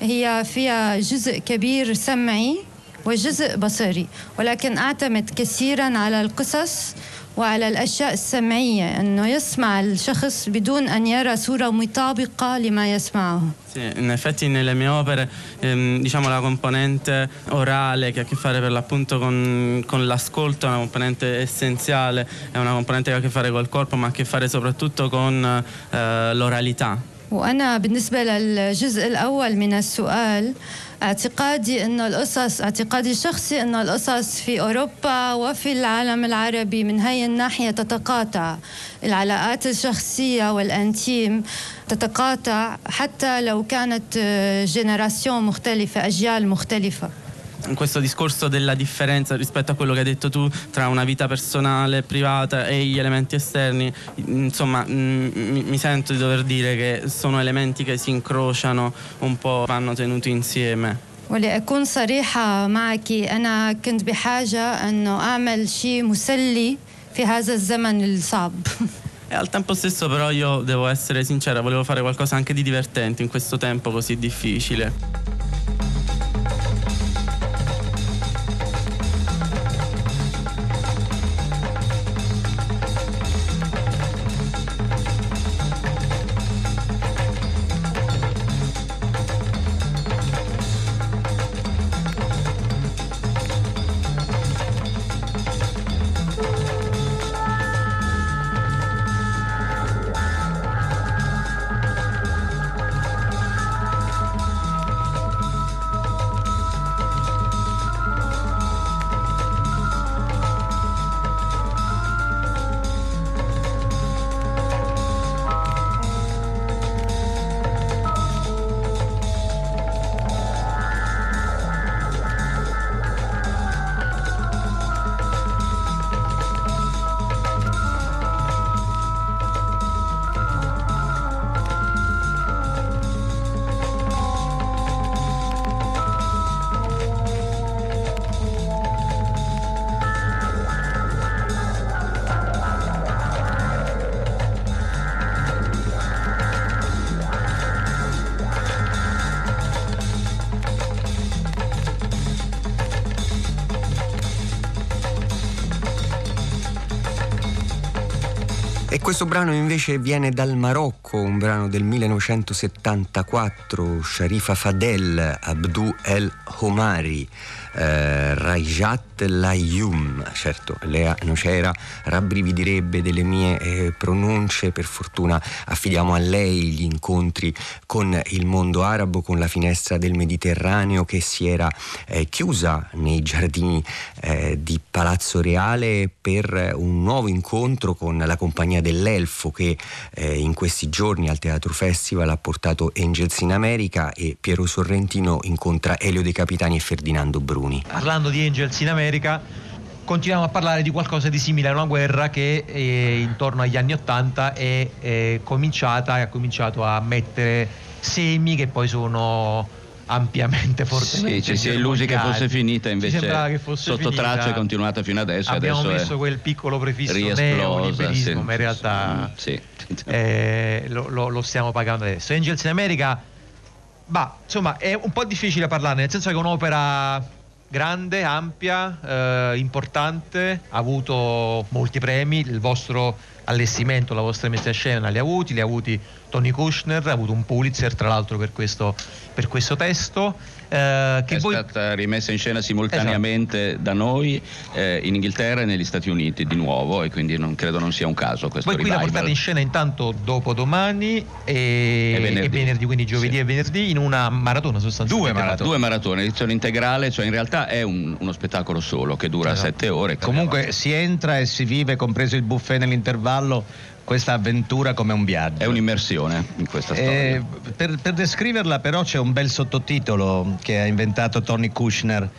هي فيها جزء كبير سمعي وجزء بصري ولكن أعتمد كثيرا على القصص وعلى الأشياء السمعية أنه يسمع الشخص بدون أن يرى صورة مطابقة لما يسمعه Sì, in effetti nelle mie opere ehm, diciamo la componente orale che ha a che fare per l'appunto con, con l'ascolto è una componente essenziale, è una componente che ha a che fare col corpo ma ha a che fare soprattutto con eh, l'oralità. وأنا بالنسبة للجزء الأول من السؤال اعتقادي أنه القصص اعتقادي الشخصي أنه القصص في أوروبا وفي العالم العربي من هاي الناحية تتقاطع. العلاقات الشخصية والأنتيم تتقاطع حتى لو كانت جنراسيون مختلفة أجيال مختلفة. questo discorso della differenza rispetto a quello che hai detto tu tra una vita personale, privata e gli elementi esterni, insomma mm, mi, mi sento di dover dire che sono elementi che si incrociano un po', vanno tenuti insieme. ولأكون صريحة معك أنا كنت بحاجة أنه أعمل شيء مسلي في هذا الزمن الصعب E al tempo stesso però io devo essere sincera, volevo fare qualcosa anche di divertente in questo tempo così difficile. Questo brano invece viene dal Marocco, un brano del 1974, Sharifa Fadel, Abdou El Homari, eh, Rajat Layoum, certo, Lea Nocera rabbrividirebbe delle mie eh, pronunce, per fortuna affidiamo a lei gli incontri con il mondo arabo, con la finestra del Mediterraneo che si era eh, chiusa nei giardini eh, di Palazzo Reale per un nuovo incontro con la compagnia dell'Elfo che eh, in questi giorni al Teatro Festival ha portato Angels in America e Piero Sorrentino incontra Elio De Capitani e Ferdinando Bruni. Parlando di Angels in America, continuiamo a parlare di qualcosa di simile a una guerra che eh, intorno agli anni Ottanta è, eh, cominciata e ha cominciato a mettere semi che poi sono ampiamente, fortemente. Sì, ci si è illusi che fosse finita, Ci invece che fosse sotto finita. traccia è continuata fino adesso. Abbiamo adesso messo è quel piccolo prefisso neoliberismo, sì. ma in realtà Sì. eh, lo, lo- lo stiamo pagando adesso. Angels in America, bah, insomma, è un po' difficile parlarne, nel senso che è un'opera grande, ampia, eh, importante, ha avuto molti premi, il vostro allestimento, la vostra messa a scena li ha avuti, li ha avuti Tony Kushner, ha avuto un Pulitzer tra l'altro per questo, per questo testo. eh, che è voi stata rimessa in scena simultaneamente Esatto. da noi eh, in Inghilterra e negli Stati Uniti di nuovo e quindi non, credo non sia un caso questo Voi qui la revival. portate in scena intanto dopodomani e, E venerdì. quindi giovedì e venerdì in una maratona sostanzialmente. Due maratone. Due maratone, edizione integrale, cioè in realtà è un- uno spettacolo solo che dura Esatto. sette ore. Comunque si entra e si vive, compreso il buffet nell'intervallo, questa avventura come un viaggio. È un'immersione in questa storia. Eh, per, per descriverla però c'è un bel sottotitolo che ha inventato Tony Kushner.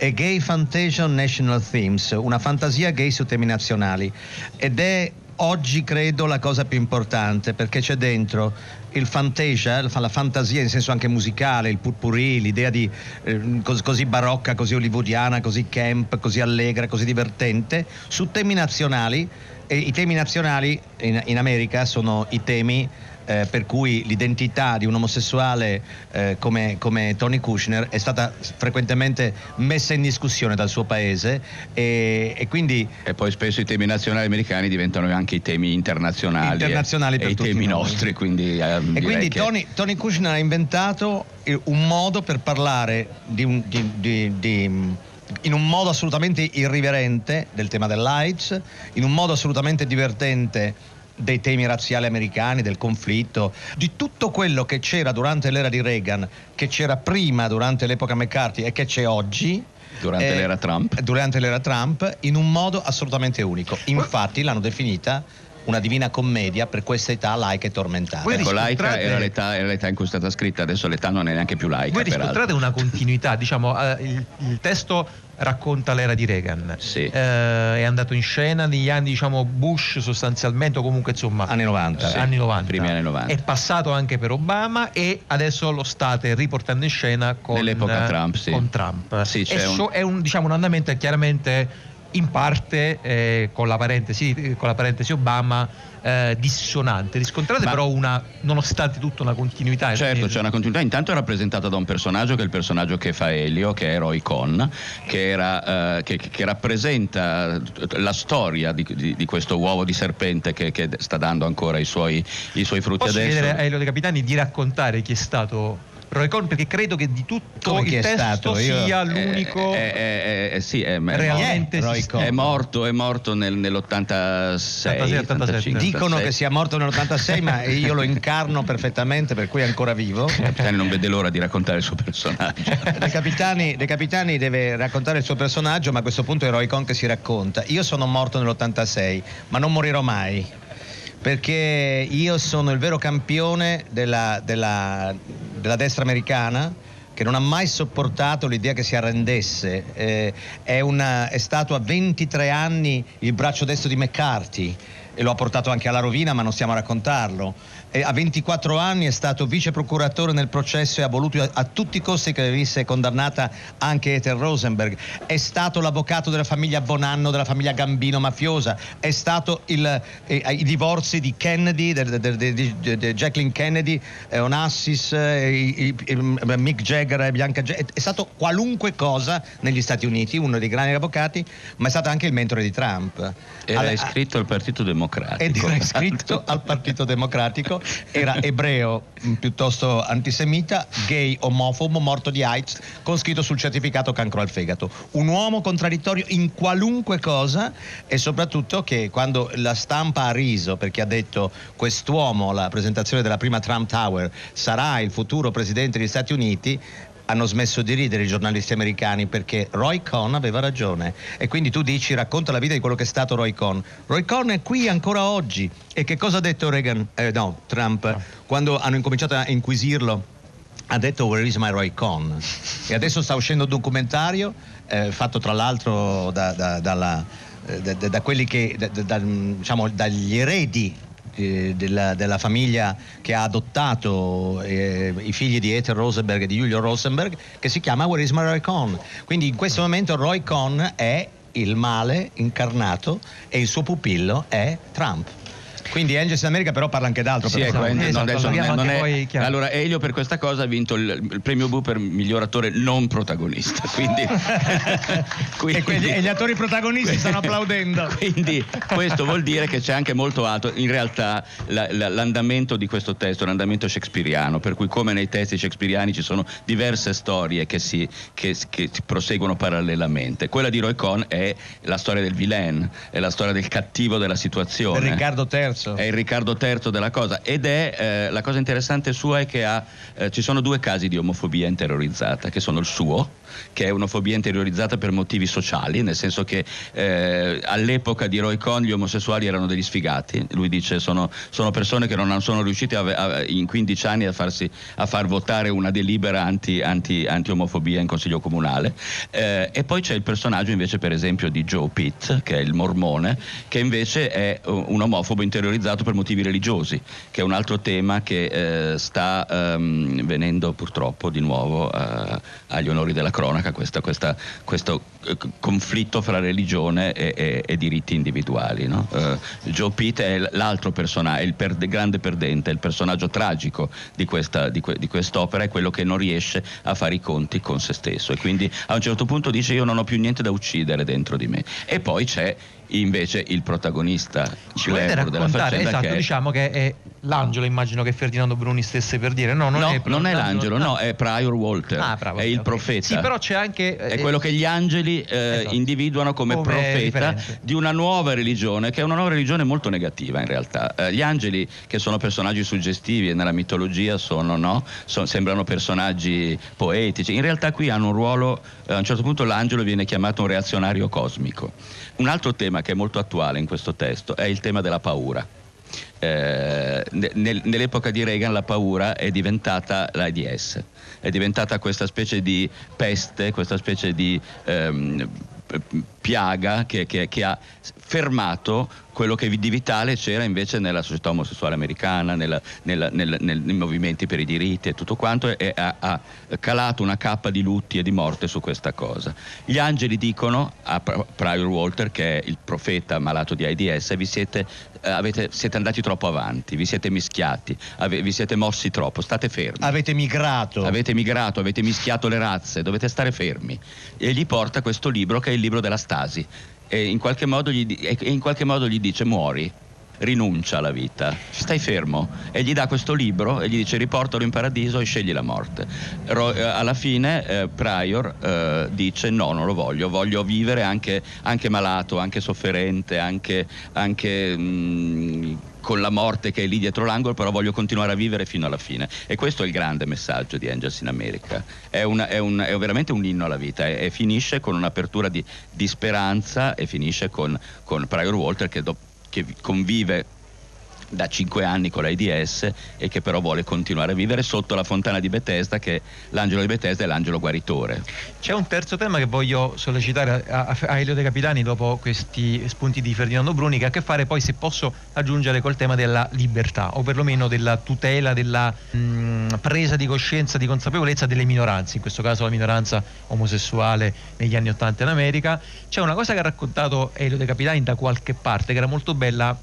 A Gay Fantasion National Themes, una fantasia gay su temi nazionali. Ed è oggi credo la cosa più importante perché c'è dentro il fantasia, la fantasia in senso anche musicale, il purpurì, l'idea di eh, cos- così barocca, così hollywoodiana, così camp, così allegra, così divertente, su temi nazionali. E i temi nazionali in, in America sono i temi eh, per cui l'identità di un omosessuale eh, come, come Tony Kushner è stata frequentemente messa in discussione dal suo paese e, e quindi E poi spesso i temi nazionali americani diventano anche i temi internazionali, Internazionali e, per e i temi noi. nostri. Quindi, ehm, E quindi che- Tony, Tony Kushner ha inventato eh, un modo per parlare di un- di- di- di- in un modo assolutamente irriverente del tema dell'AIDS, in un modo assolutamente divertente dei temi razziali americani, del conflitto, di tutto quello che c'era durante l'era di Reagan, che c'era prima durante l'epoca McCarthy e che c'è oggi. Durante eh, l'era Trump. Durante l'era Trump, in un modo assolutamente unico. Infatti l'hanno definita una divina commedia per questa età laica e tormentata. Voi Ecco, laica era l'età, era l'età in cui è stata scritta, adesso l'età non è neanche più laica. Voi peraltro. riscontrate una continuità, diciamo, eh, il, il testo racconta l'era di Reagan, Sì. Eh, è andato in scena negli anni, diciamo, Bush sostanzialmente, o comunque insomma, Anni 90. eh, anni 90. primi anni 90. È passato anche per Obama e adesso lo state riportando in scena con, Nell'epoca eh, Trump, sì. con Trump. Sì, c'è è, un- so- è un, diciamo, un andamento che chiaramente in parte eh, con, la parentesi, con la parentesi Obama eh, dissonante. Riscontrate Ma- però una, nonostante tutto, una continuità. Certo, nel- c'è una continuità. Intanto è rappresentata da un personaggio che è il personaggio che fa Elio, che è Roy Cohn, che, era, eh, che, che rappresenta la storia di, di- di questo uovo di serpente che, che sta dando ancora i suoi, i suoi frutti Posso adesso. chiedere a Elio De Capitani di raccontare chi è stato Roy Cohn perché credo che di tutto Come il è testo stato? Io- sia Eh, l'unico eh, eh, eh, sì, è, è realmente. È morto, è morto nel- nell'86. 86, 85, Dicono 86. che sia morto nell'86, ma io lo incarno perfettamente, per cui è ancora vivo. Il capitano non vede l'ora di raccontare il suo personaggio. De Capitani, De Capitani deve raccontare il suo personaggio, ma a questo punto è Roy Cohn che si racconta. Io sono morto nell'86, ma non morirò mai. Perché io sono il vero campione della, della- della destra americana che non ha mai sopportato l'idea che si arrendesse. Eh, è, una- è stato a 23 anni il braccio destro di McCarthy e lo ha portato anche alla rovina, ma non stiamo a raccontarlo. A 24 anni è stato vice procuratore nel processo e ha voluto a, tutti i costi che venisse condannata anche Ethel Rosenberg. È stato l'avvocato della famiglia Bonanno, della famiglia Gambino mafiosa. È stato il, eh, i divorzi di Kennedy, di- Jacqueline Kennedy, eh, Onassis, eh, i- Mick Jagger e Bianca Jagger. È stato qualunque cosa negli Stati Uniti, uno dei grandi avvocati, ma è stato anche il mentore di Trump. Era Alla- iscritto al Partito Democratico. ed era iscritto al Partito Democratico, era ebreo mh, piuttosto antisemita, gay, omofobo, morto di AIDS, con scritto sul certificato cancro al fegato. Un uomo contraddittorio in qualunque cosa e soprattutto che quando la stampa ha riso perché ha detto quest'uomo alla presentazione della prima Trump Tower sarà il futuro presidente degli Stati Uniti, hanno smesso di ridere i giornalisti americani perché Roy Cohn aveva ragione e quindi tu dici racconta la vita di quello che è stato Roy Cohn. Roy Cohn è qui ancora oggi e che cosa ha detto Reagan? Eh, no, Trump quando hanno incominciato a inquisirlo ha detto Where is my Roy Cohn? E adesso sta uscendo un documentario eh, fatto tra l'altro da, da- dalla- eh, da- da- quelli che diciamo, dagli eredi eh, della, della famiglia che ha adottato eh, i figli di Ethel Rosenberg e di Julio Rosenberg, che si chiama Where is my Roy Cohn? Quindi in questo momento Roy Cohn è il male incarnato e il suo pupillo è Trump. Quindi Angels in America però parla anche d'altro. Sì, ecco, Esatto, adesso non non è- poi, chiaro. allora Elio per questa cosa ha vinto il, il premio Bu per miglior attore non protagonista. Quindi, E, quindi- e gli attori protagonisti stanno applaudendo. Quindi questo vuol dire che c'è anche molto alto, in realtà la- la- l'andamento di questo testo è un andamento shakespeariano, per cui come nei testi shakespeariani ci sono diverse storie che si, che, che si proseguono parallelamente. Quella di Roy Cohn è la storia del villain, è la storia del cattivo della situazione. Riccardo III. È il Riccardo III della cosa. Ed è eh, la cosa interessante sua è che ha, eh, ci sono due casi di omofobia interiorizzata, che sono il suo, che è un'ofobia interiorizzata per motivi sociali, nel senso che eh, all'epoca di Roy Cohn gli omosessuali erano degli sfigati, lui dice sono, sono persone che non sono riuscite a- a- in 15 anni a, farsi, a far votare una delibera anti, anti, anti-omofobia in consiglio comunale. Eh, e poi c'è il personaggio invece per esempio di Joe Pitt, che è il mormone, che invece è uh, un omofobo interiorizzato per motivi religiosi, che è un altro tema che eh, sta ehm, venendo purtroppo di nuovo eh, agli onori della cronaca, questa- questa- questo eh, conflitto fra religione e, e- e diritti individuali. no? Eh, Joe Pitt è l'altro personaggio, il per- grande perdente, il personaggio tragico di, questa, di, que- di quest'opera, è quello che non riesce a fare i conti con se stesso e quindi a un certo punto dice io non ho più niente da uccidere dentro di me. E poi c'è invece il protagonista Ci glamour della faccenda esatto, che è diciamo che è l'angelo, immagino che Ferdinando Bruni stesse per dire. No, non no, è non è l'angelo, no, è Prior Walter, Ah, bravo, è ok, il profeta. Sì, però c'è anche È eh, quello che gli angeli eh, Esatto. individuano come, Come profeta riferente. di una nuova religione, che è una nuova religione molto negativa in realtà. Eh, gli angeli, che sono personaggi suggestivi e nella mitologia sono, no? Son- sembrano personaggi poetici, in realtà qui hanno un ruolo, eh, a un certo punto l'angelo viene chiamato un reazionario cosmico. Un altro tema che è molto attuale in questo testo è il tema della paura. Eh, ne- nel- nell'epoca di Reagan la paura è diventata l'AIDS, è diventata questa specie di peste, questa specie di ehm, piaga che, che- che ha fermato quello che di vitale c'era invece nella società omosessuale americana, nella- nella- nel- nel- nei movimenti per i diritti e tutto quanto, e, ha, ha calato una cappa di lutti e di morte su questa cosa. Gli angeli dicono a Pri- Prior Walter, che è il profeta malato di AIDS, vi siete, eh, avete- siete andati troppo avanti, vi siete mischiati, ave- vi siete mossi troppo, state fermi. Avete migrato. Avete migrato, avete mischiato le razze, dovete stare fermi. E gli porta questo libro che è il libro della Stasi. E in qualche modo gli, in qualche modo gli dice muori, rinuncia alla vita, stai fermo. E gli dà questo libro e gli dice riportalo in paradiso e scegli la morte. Ro- eh, alla fine eh, Prior eh, dice no, non lo voglio, voglio vivere anche, anche malato, anche sofferente, anche, anche mm, con la morte che è lì dietro l'angolo, però voglio continuare a vivere fino alla fine. E questo è il grande messaggio di Angels in America. È, una- è un- è veramente un inno alla vita e, finisce con un'apertura di, di speranza e finisce con, con Prior Walter che, do- che convive da cinque anni con l'AIDS e che però vuole continuare a vivere sotto la fontana di Bethesda che l'angelo di Bethesda è l'angelo guaritore. C'è un terzo tema che voglio sollecitare a, Elio De Capitani dopo questi spunti di Ferdinando Bruni che ha a che fare poi se posso aggiungere col tema della libertà o perlomeno della tutela, della mh, presa di coscienza, di consapevolezza delle minoranze, in questo caso la minoranza omosessuale negli anni Ottanta in America. C'è una cosa che ha raccontato Elio De Capitani da qualche parte che era molto bella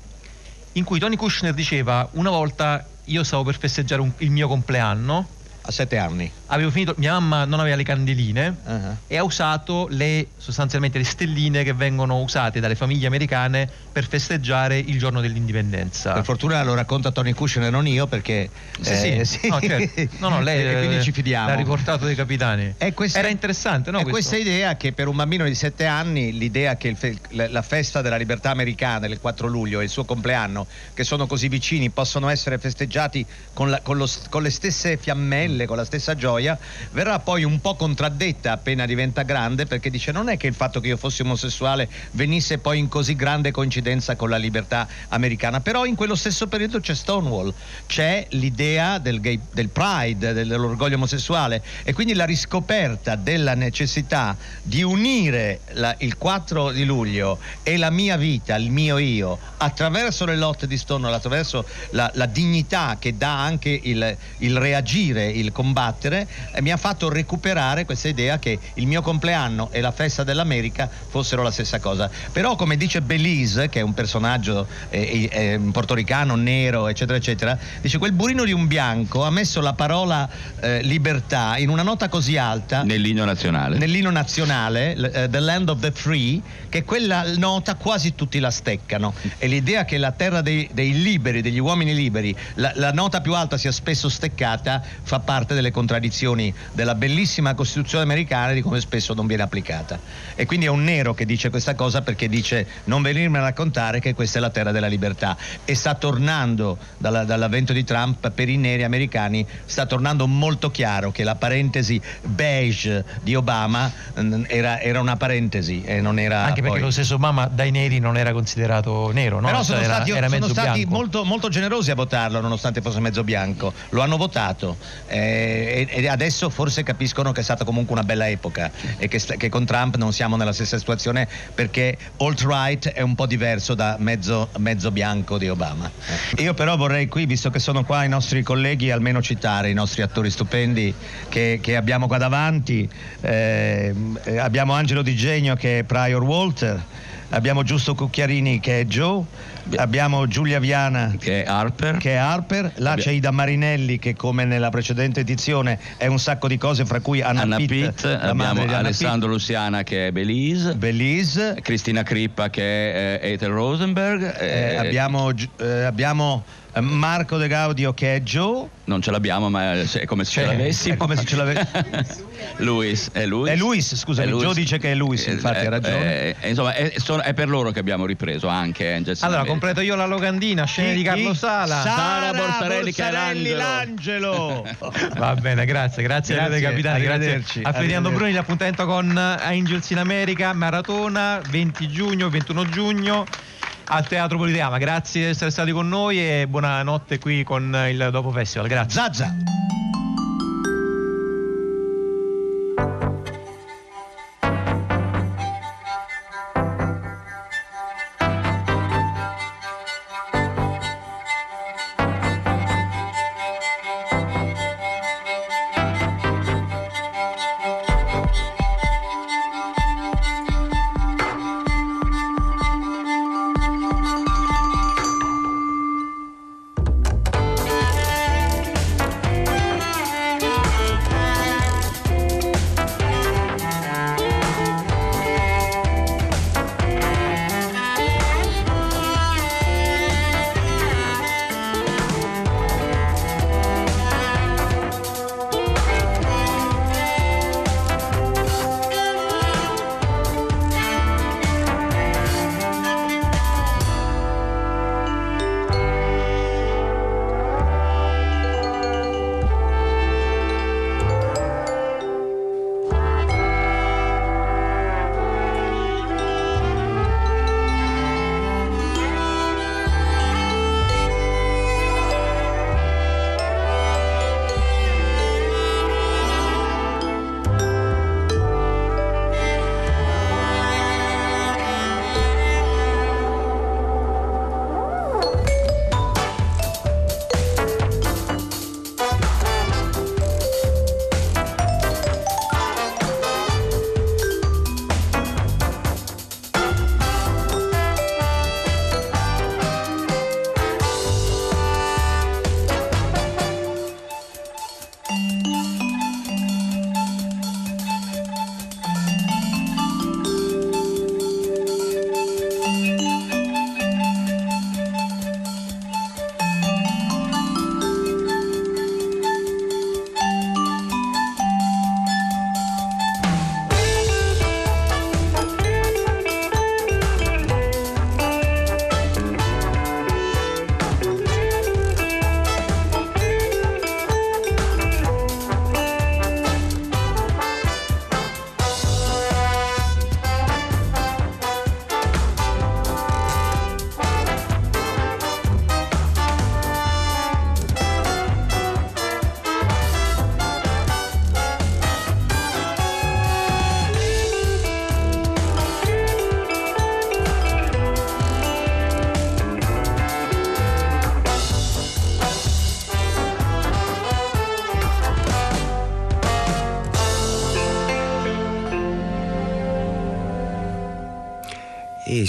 in cui Tony Kushner diceva una volta io stavo per festeggiare un- il mio compleanno A sette anni. avevo finito, mia mamma non aveva le candeline Uh-huh. e ha usato le, sostanzialmente le stelline che vengono usate dalle famiglie americane per festeggiare il giorno dell'indipendenza. Per fortuna lo racconta Tony Kushner, non io, perché... Sì, eh, sì. No, certo. No, no, lei quindi ci fidiamo. l'ha riportato dei capitani. Questa- Era interessante, no? è questo? questa idea che per un bambino di 7 anni l'idea che fe- la festa della libertà americana il 4 luglio e il suo compleanno che sono così vicini possono essere festeggiati con, la- con lo con le stesse fiammelle pelle con la stessa gioia, verrà poi un po' contraddetta appena diventa grande perché dice non è che il fatto che io fossi omosessuale venisse poi in così grande coincidenza con la libertà americana, però in quello stesso periodo c'è Stonewall, c'è l'idea del, gay, del pride, del- dell'orgoglio omosessuale e quindi la riscoperta della necessità di unire la- il 4 di luglio e la mia vita, il mio io, attraverso le lotte di Stonewall, attraverso la, la dignità che dà anche il, il reagire, il combattere, eh, mi ha fatto recuperare questa idea che il mio compleanno e la festa dell'America fossero la stessa cosa. Però come dice Belize, che è un personaggio eh, eh, eh, portoricano, nero, eccetera, eccetera, dice quel burino di un bianco ha messo la parola eh, libertà in una nota così alta Nell'inno nazionale. nell'inno nazionale, l- eh, The Land of the Free, che quella nota quasi tutti la steccano. E l'idea che la terra dei, dei liberi, degli uomini liberi, la, la nota più alta sia spesso steccata, fa parte delle contraddizioni della bellissima Costituzione americana e di come spesso non viene applicata. E quindi è un nero che dice questa cosa perché dice non venirmi a raccontare che questa è la terra della libertà. E sta tornando dalla- dall'avvento di Trump per i neri americani, sta tornando molto chiaro che la parentesi beige di Obama mm, era, era una parentesi e non era Anche perché poi- lo stesso Obama dai neri non era considerato nero, no? però sono era, stati, era sono stati molto, molto generosi a votarlo nonostante fosse mezzo bianco, lo hanno votato eh, e, e adesso forse capiscono che è stata comunque una bella epoca e che, che con Trump non siamo nella stessa situazione perché alt-right è un po' diverso da mezzo, mezzo bianco di Obama. Io però vorrei qui, visto che sono qua i nostri colleghi, almeno citare i nostri attori stupendi che, che abbiamo qua davanti. Eh, eh, abbiamo Angelo Di Genio che è Prior Walter, abbiamo Giusto Cucchiarini che è Joe, abbiamo Giulia Viana che è Harper, che è Harper. là c'è Ida Marinelli che come nella precedente edizione è un sacco di cose fra cui Anna, Anna Pitt, Pitt, abbiamo Alessandro Luciana che è Belize, Belize. Cristina Crippa che è eh, Ethel Rosenberg, Pitt. Eh, abbiamo, eh, abbiamo eh, Marco De Gaudio che è Joe non ce l'abbiamo ma è come se ce l'avessimo. è come se ce l'avessimo Luis, è Luis. È Luis, scusami, È Luis. Joe dice che è Luis, infatti, Eh, ha ragione. eh, eh, insomma, è, è per loro che abbiamo ripreso anche Angels in Allora, completo io la locandina, scene Chi- di Carlo? Sala. Sara Borsarelli che è Borsarelli, l'angelo. l'angelo. Va bene, grazie, grazie, Grazie, Capitani, grazie a Ferdinando. Bruni, l'appuntamento con Angels in America, Maratona, 20 giugno, 21 giugno al Teatro Politeama. Grazie di essere stati con noi e buonanotte qui con il Dopo Festival. Grazie. Zazza.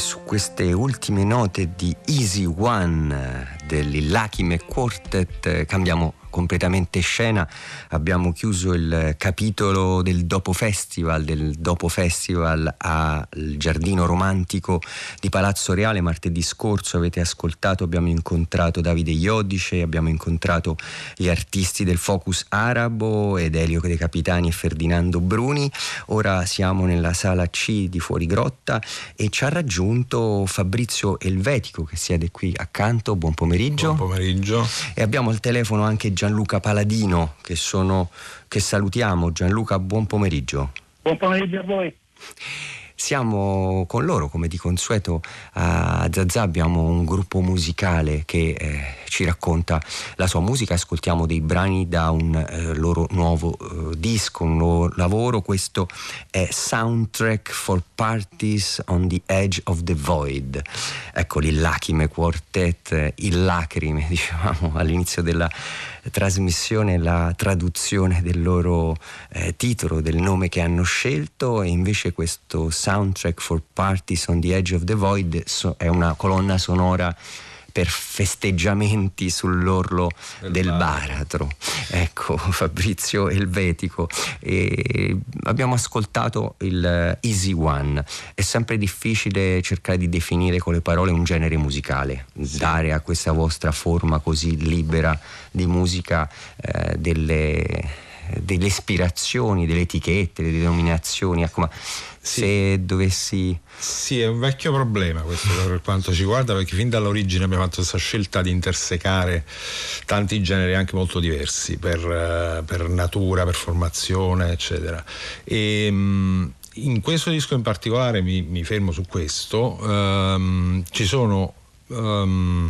Su queste ultime note di Easy One dell'Illachime Quartet eh, cambiamo completamente scena. Abbiamo chiuso il capitolo del dopo festival, del dopo festival al giardino romantico di Palazzo Reale martedì scorso. Avete ascoltato, abbiamo incontrato Davide Iodice, abbiamo incontrato gli artisti del Focus Arabo ed Elio dei Capitani e Ferdinando Bruni. Ora siamo nella sala C di Fuori Grotta e ci ha raggiunto Fabrizio Elvetico che siede qui accanto. Buon pomeriggio. Buon pomeriggio. E abbiamo al telefono anche Gianluca Paladino che, sono, che salutiamo. Gianluca, buon pomeriggio. Buon pomeriggio a voi. Siamo con loro, come di consueto a Zazà abbiamo un gruppo musicale che eh, ci racconta la sua musica, ascoltiamo dei brani da un eh, loro nuovo eh, disco, un nuovo lavoro, questo è Soundtrack for Parties on the Edge of the Void. Ecco l'Illachime Quartet, il lacrime, dicevamo all'inizio della trasmissione la traduzione del loro eh, titolo, del nome che hanno scelto e invece questo Soundtrack for Parties on the Edge of the Void so, è una colonna sonora per festeggiamenti sull'orlo del, del baratro. Ecco, Fabrizio Elvetico. E abbiamo ascoltato il Easy One. È sempre difficile cercare di definire con le parole un genere musicale, sì. dare a questa vostra forma così libera di musica eh, delle delle ispirazioni, delle etichette, delle denominazioni. Ecco, ma sì. se dovessi. Sì, è un vecchio problema questo per quanto ci guarda, perché fin dall'origine abbiamo fatto questa scelta di intersecare tanti generi anche molto diversi per, eh, per natura, per formazione, eccetera. E, in questo disco in particolare mi, mi fermo su questo, um, ci sono um,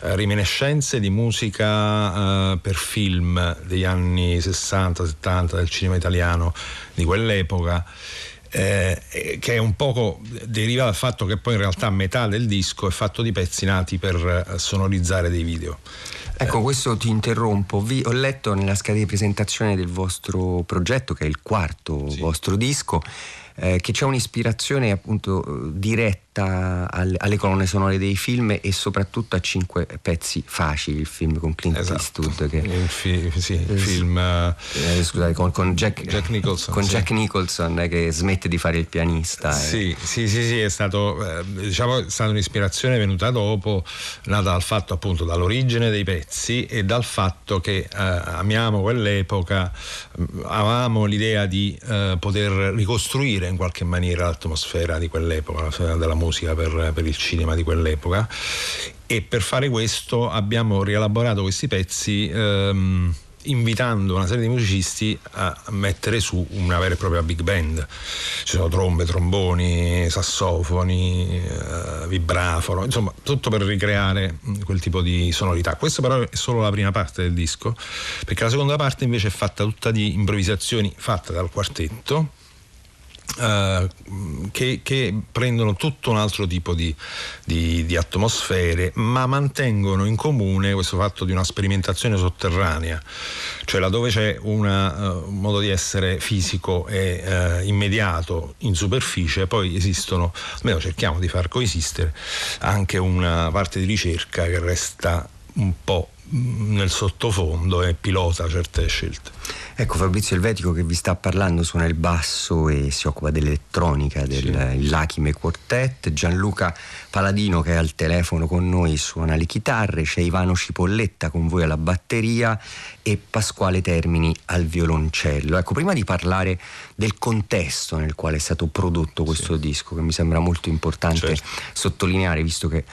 reminiscenze di musica uh, per film degli anni 60-70 del cinema italiano di quell'epoca. Eh, che è un poco deriva dal fatto che poi in realtà metà del disco è fatto di pezzi nati per eh, sonorizzare dei video. Ecco, questo ti interrompo. Vi, ho letto nella scheda di presentazione del vostro progetto, che è il quarto sì. vostro disco, eh, che c'è un'ispirazione appunto diretta alle, alle, colonne sonore dei film e soprattutto a cinque pezzi facili, il film con Clint esatto. Eastwood. Che, il fi, sì, eh, film eh, scusate, con, con, Jack, Jack, Nicholson, con sì. Jack Nicholson eh, che smette di fare il pianista. Sì, eh. sì, sì, sì, è stato, eh, diciamo, è stata un'ispirazione venuta dopo, nata dal fatto appunto dall'origine dei pezzi e dal fatto che amiamo quell'epoca, avevamo l'idea di poter ricostruire in qualche maniera l'atmosfera di quell'epoca, della musica per, per il cinema di quell'epoca e per fare questo abbiamo rielaborato questi pezzi ehm, invitando una serie di musicisti a mettere su una vera e propria big band. Ci sono trombe, tromboni, sassofoni, eh, vibrafono, insomma, tutto per ricreare quel tipo di sonorità. Questa però è solo la prima parte del disco, perché la seconda parte invece è fatta tutta di improvvisazioni fatte dal quartetto Uh, che, che, prendono tutto un altro tipo di, di, di, atmosfere, ma mantengono in comune questo fatto di una sperimentazione sotterranea, cioè laddove c'è una, uh, un modo di essere fisico e uh, immediato in superficie, poi esistono, almeno cerchiamo di far coesistere anche una parte di ricerca che resta un po' nel sottofondo e pilota certe scelte. Ecco Fabrizio Elvetico che vi sta parlando suona il basso e si occupa dell'elettronica del sì. Lachime Quartet, Gianluca Paladino che è al telefono con noi suona le chitarre, c'è Ivano Cipolletta con voi alla batteria e Pasquale Termini al violoncello. Ecco, prima di parlare del contesto nel quale è stato prodotto questo sì. disco, che mi sembra molto importante certo. sottolineare, visto che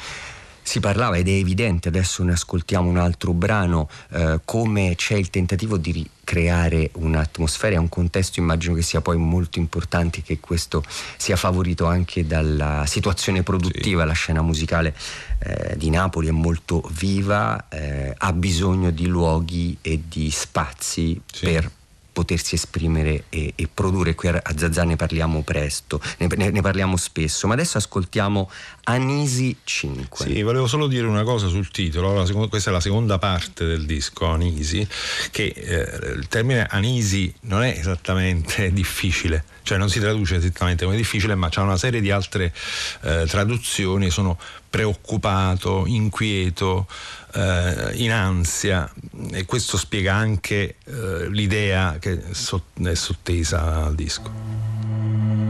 si parlava ed è evidente, adesso ne ascoltiamo un altro brano, eh, come c'è il tentativo di ricreare un'atmosfera e un contesto, immagino che sia poi molto importante che questo sia favorito anche dalla situazione produttiva, sì. la scena musicale eh, di Napoli è molto viva, eh, ha bisogno di luoghi e di spazi sì. per potersi esprimere e, e produrre. Qui a Zazà ne parliamo presto, ne, ne, ne parliamo spesso, ma adesso ascoltiamo Anisi 5. Sì, volevo solo dire una cosa sul titolo, seconda, questa è la seconda parte del disco Anisi, che eh, il termine Anisi non è esattamente difficile, cioè non si traduce esattamente come difficile, ma c'è una serie di altre eh, traduzioni, sono preoccupato, inquieto, eh, in ansia e questo spiega anche eh, l'idea che è sottesa al disco.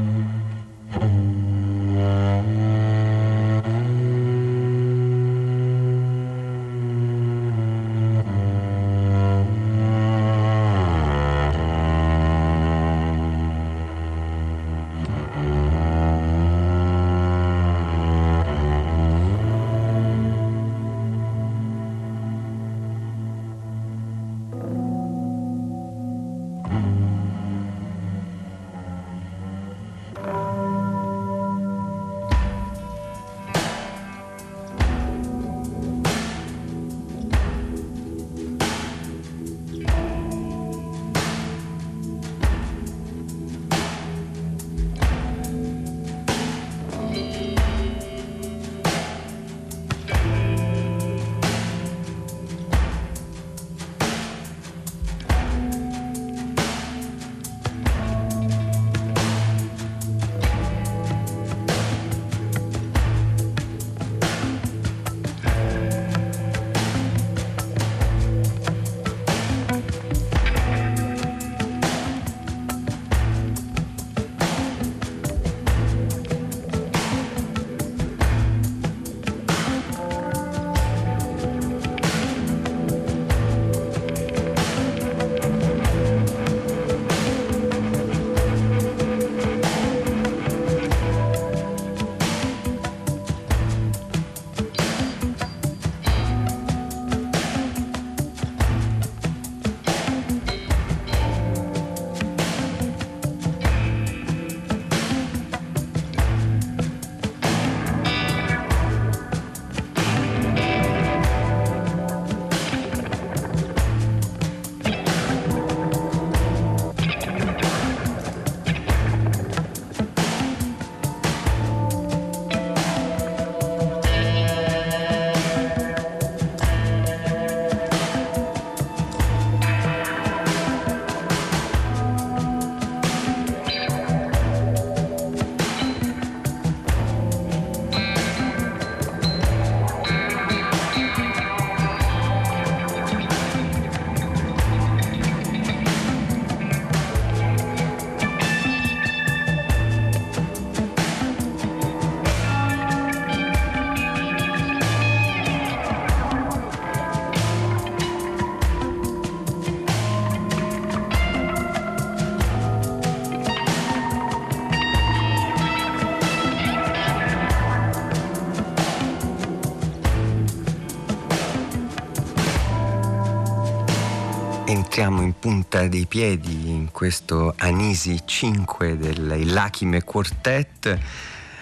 Siamo in punta dei piedi in questo Anisi 5 del Lachime Quartet.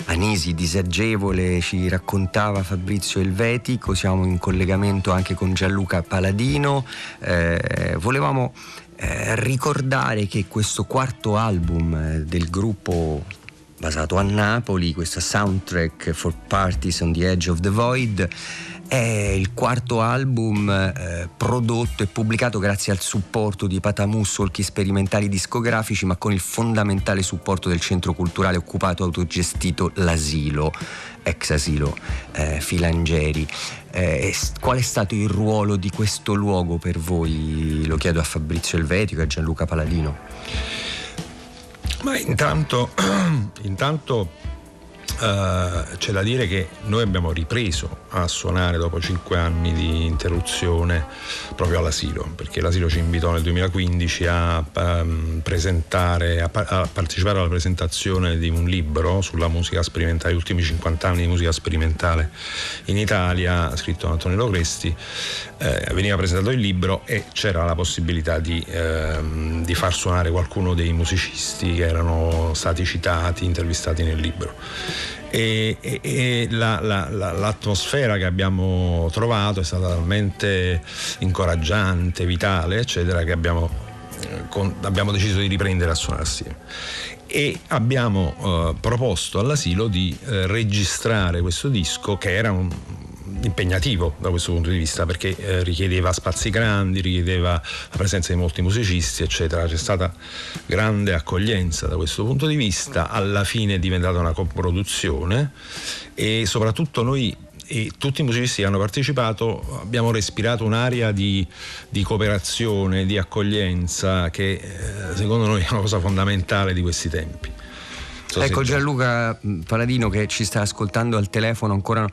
Anisi disagevole ci raccontava Fabrizio Elvetico, siamo in collegamento anche con Gianluca Paladino. Eh, volevamo eh, ricordare che questo quarto album eh, del gruppo basato a Napoli, questa soundtrack for Parties on the Edge of the Void, è il quarto album eh, prodotto e pubblicato grazie al supporto di Patamus Solchi Sperimentali Discografici, ma con il fondamentale supporto del centro culturale occupato autogestito L'Asilo, ex asilo eh, Filangeri. Eh, qual è stato il ruolo di questo luogo per voi? Lo chiedo a Fabrizio Elvetico e a Gianluca Paladino. Ma intanto, intanto Uh, c'è da dire che noi abbiamo ripreso a suonare dopo cinque anni di interruzione proprio all'asilo, perché l'asilo ci invitò nel 2015 a um, a, a, partecipare alla presentazione di un libro sulla musica sperimentale, gli ultimi 50 anni di musica sperimentale in Italia, scritto da Antonio Cresti. Eh, veniva presentato il libro e c'era la possibilità di, ehm, di far suonare qualcuno dei musicisti che erano stati citati, intervistati nel libro e, e, e la, la, la, l'atmosfera che abbiamo trovato è stata talmente incoraggiante, vitale, eccetera, che abbiamo con, abbiamo deciso di riprendere a suonare assieme. E abbiamo eh, proposto all'asilo di eh, registrare questo disco che era un, impegnativo da questo punto di vista perché eh, richiedeva spazi grandi, richiedeva la presenza di molti musicisti, eccetera. C'è stata grande accoglienza da questo punto di vista, alla fine è diventata una coproduzione e soprattutto noi e tutti i musicisti che hanno partecipato abbiamo respirato un'area di, di cooperazione, di accoglienza che eh, secondo noi è una cosa fondamentale di questi tempi. So ecco Gianluca Paladino che ci sta ascoltando al telefono ancora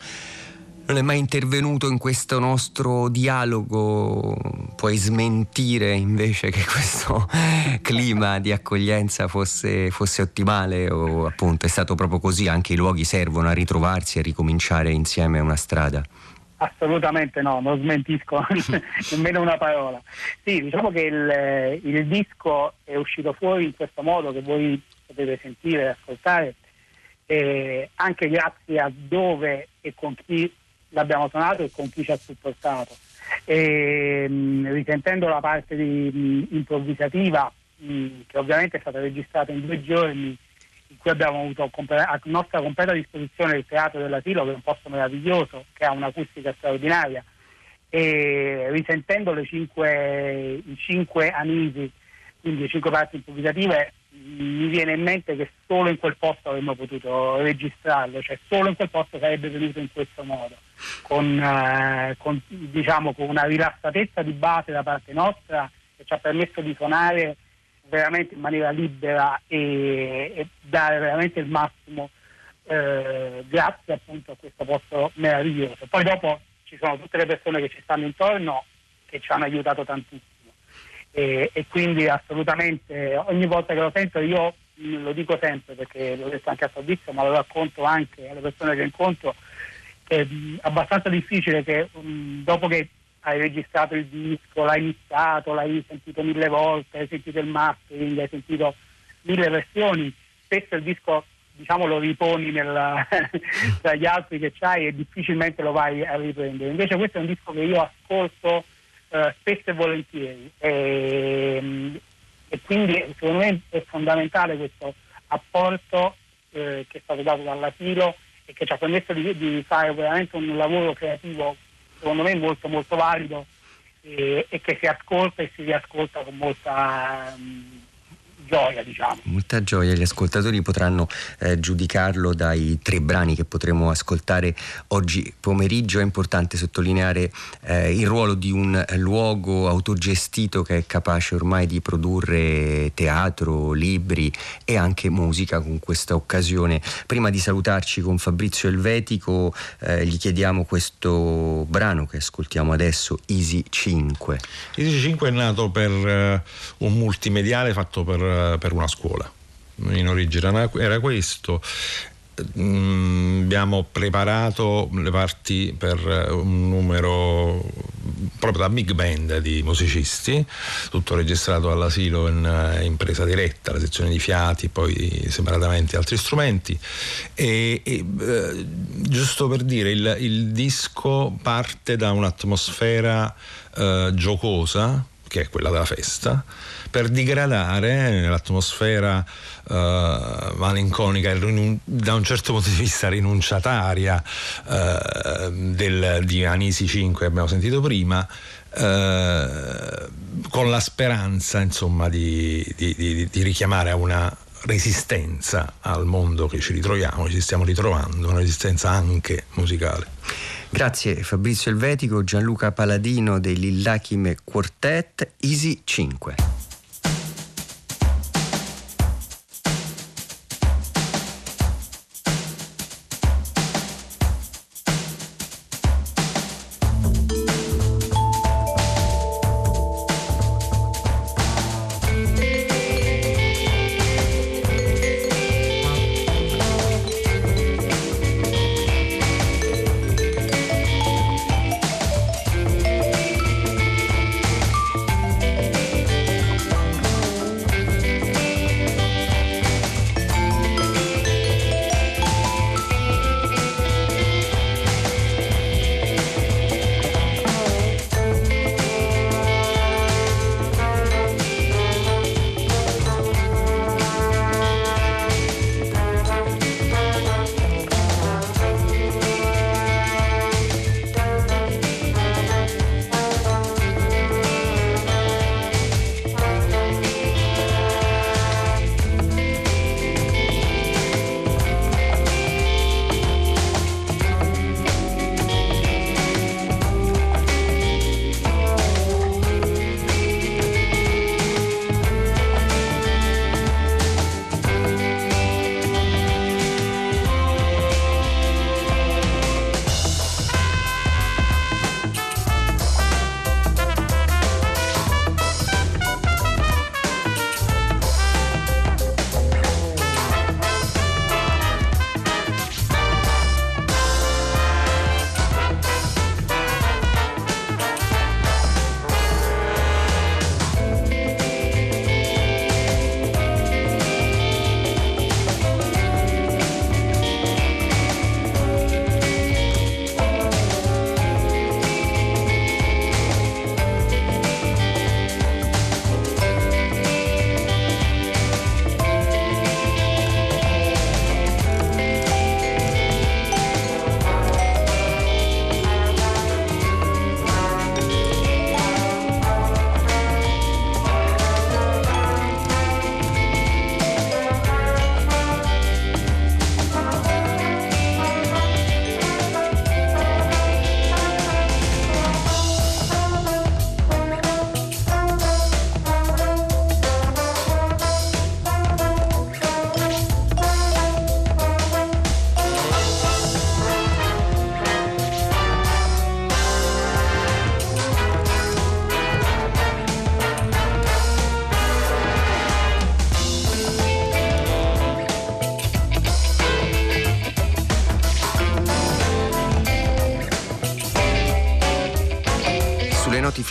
non è mai intervenuto in questo nostro dialogo, puoi smentire invece che questo clima di accoglienza fosse, fosse, ottimale o appunto è stato proprio così, anche i luoghi servono a ritrovarsi e a ricominciare insieme una strada? Assolutamente no, non smentisco nemmeno una parola. Sì, diciamo che il, il disco è uscito fuori in questo modo che voi potete sentire e ascoltare eh, anche grazie a dove e con chi l'abbiamo suonato e con chi ci ha supportato. E, mh, risentendo la parte di, mh, improvvisativa, mh, che ovviamente è stata registrata in due giorni, in cui abbiamo avuto a nostra completa disposizione il teatro dell'asilo, che è un posto meraviglioso, che ha un'acustica straordinaria, e risentendo le cinque, i cinque anisi, quindi le cinque parti improvvisative, mi viene in mente che solo in quel posto avremmo potuto registrarlo, cioè solo in quel posto sarebbe venuto in questo modo, con, eh, con, diciamo, con una rilassatezza di base da parte nostra che ci ha permesso di suonare veramente in maniera libera e, e dare veramente il massimo eh, grazie appunto a questo posto meraviglioso. Poi dopo ci sono tutte le persone che ci stanno intorno che ci hanno aiutato tantissimo e, e, quindi assolutamente ogni volta che lo sento io lo dico sempre perché l'ho detto anche a Fabrizio ma lo racconto anche alle persone che incontro è abbastanza difficile che um, dopo che hai registrato il disco, l'hai iniziato, l'hai sentito mille volte, hai sentito il mastering, hai sentito mille versioni, spesso il disco diciamo lo riponi nel, tra gli altri che c'hai e difficilmente lo vai a riprendere. Invece questo è un disco che io ascolto eh, spesso e volentieri. E, ehm, e, quindi secondo me è fondamentale questo apporto eh, che è stato dato dall'asilo e che ci ha permesso di, di, fare veramente un lavoro creativo secondo me molto molto valido e, e che si ascolta e si riascolta con molta um, gioia, diciamo. Molta gioia, gli ascoltatori potranno eh, giudicarlo dai tre brani che potremo ascoltare oggi pomeriggio. È importante sottolineare eh, il ruolo di un luogo autogestito che è capace ormai di produrre teatro, libri e anche musica con questa occasione. Prima di salutarci con Fabrizio Elvetico, eh, gli chiediamo questo brano che ascoltiamo adesso, Easy 5. Easy 5 è nato per uh, un multimediale fatto per per una scuola. In origine era questo. Mm, abbiamo preparato le parti per un numero proprio da big band di musicisti, tutto registrato all'asilo in, in presa diretta, la sezione di fiati, poi separatamente altri strumenti. E, e eh, giusto per dire, il, il, disco parte da un'atmosfera eh, giocosa, che è quella della festa, per digradare nell'atmosfera uh, malinconica, da un certo punto di vista rinunciataria uh, del, di Anisi 5 abbiamo sentito prima, uh, con la speranza insomma di, di, di, di richiamare a una resistenza al mondo che ci ritroviamo, ci stiamo ritrovando, una resistenza anche musicale. Grazie Fabrizio Elvetico, Gianluca Paladino dei Lillachime Quartet, Easy 5.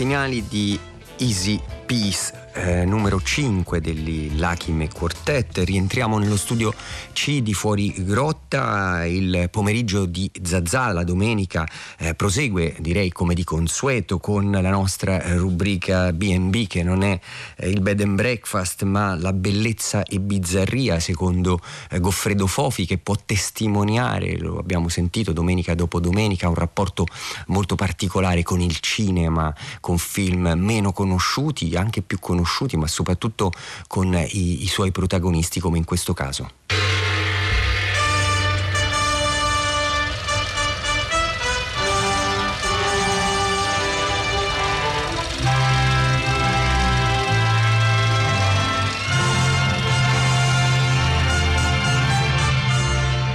Finali di Easy Peace numero 5 degli Lachime Quartet. Rientriamo nello studio C di Fuori Grotta. Il pomeriggio di Zazà, la domenica, eh, prosegue, direi come di consueto, con la nostra rubrica BB, che non è eh, il bed and breakfast, ma la bellezza e bizzarria, secondo eh, Goffredo Fofi, che può testimoniare, lo abbiamo sentito domenica dopo domenica, un rapporto molto particolare con il cinema, con film meno conosciuti, anche più conosciuti conosciuti, ma soprattutto con i, i suoi protagonisti come in questo caso.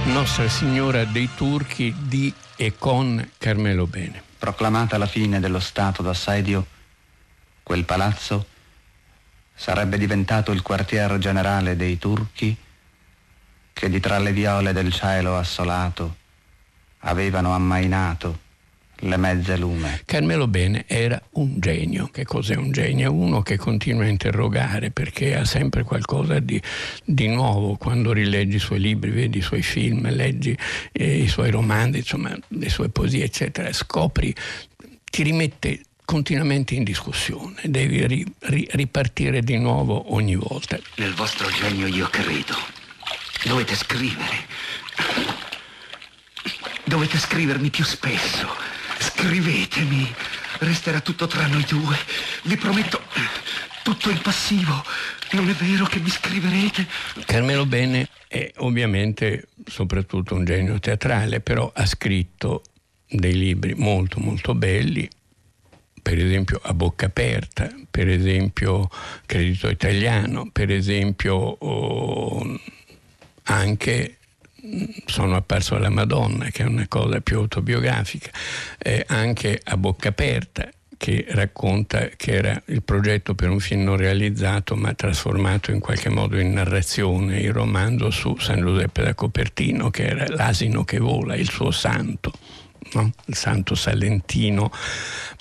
Nostra Signora dei Turchi di e con Carmelo Bene. Proclamata la fine dello stato d'assedio, quel palazzo sarebbe diventato il quartier generale dei turchi che di tra le viole del cielo assolato avevano ammainato le mezze lume. Carmelo Bene era un genio. Che cos'è un genio? Uno che continua a interrogare perché ha sempre qualcosa di, di nuovo quando rileggi i suoi libri, vedi i suoi film, leggi eh, i suoi romanzi, insomma le sue poesie, eccetera. Scopri, ti rimette continuamente in discussione, devi ri, ri, ripartire di nuovo ogni volta. Nel vostro genio io credo. Dovete scrivere. Dovete scrivermi più spesso. Scrivetemi. Resterà tutto tra noi due. Vi prometto tutto in passivo. Non è vero che mi scriverete? Carmelo Bene è ovviamente soprattutto un genio teatrale, però ha scritto dei libri molto molto belli per esempio a bocca aperta, per esempio credito italiano, per esempio oh, anche sono apparso alla Madonna, che è una cosa più autobiografica, eh, anche a bocca aperta che racconta che era il progetto per un film non realizzato ma trasformato in qualche modo in narrazione, il romanzo su San Giuseppe da Copertino che era l'asino che vola, il suo santo no? il santo salentino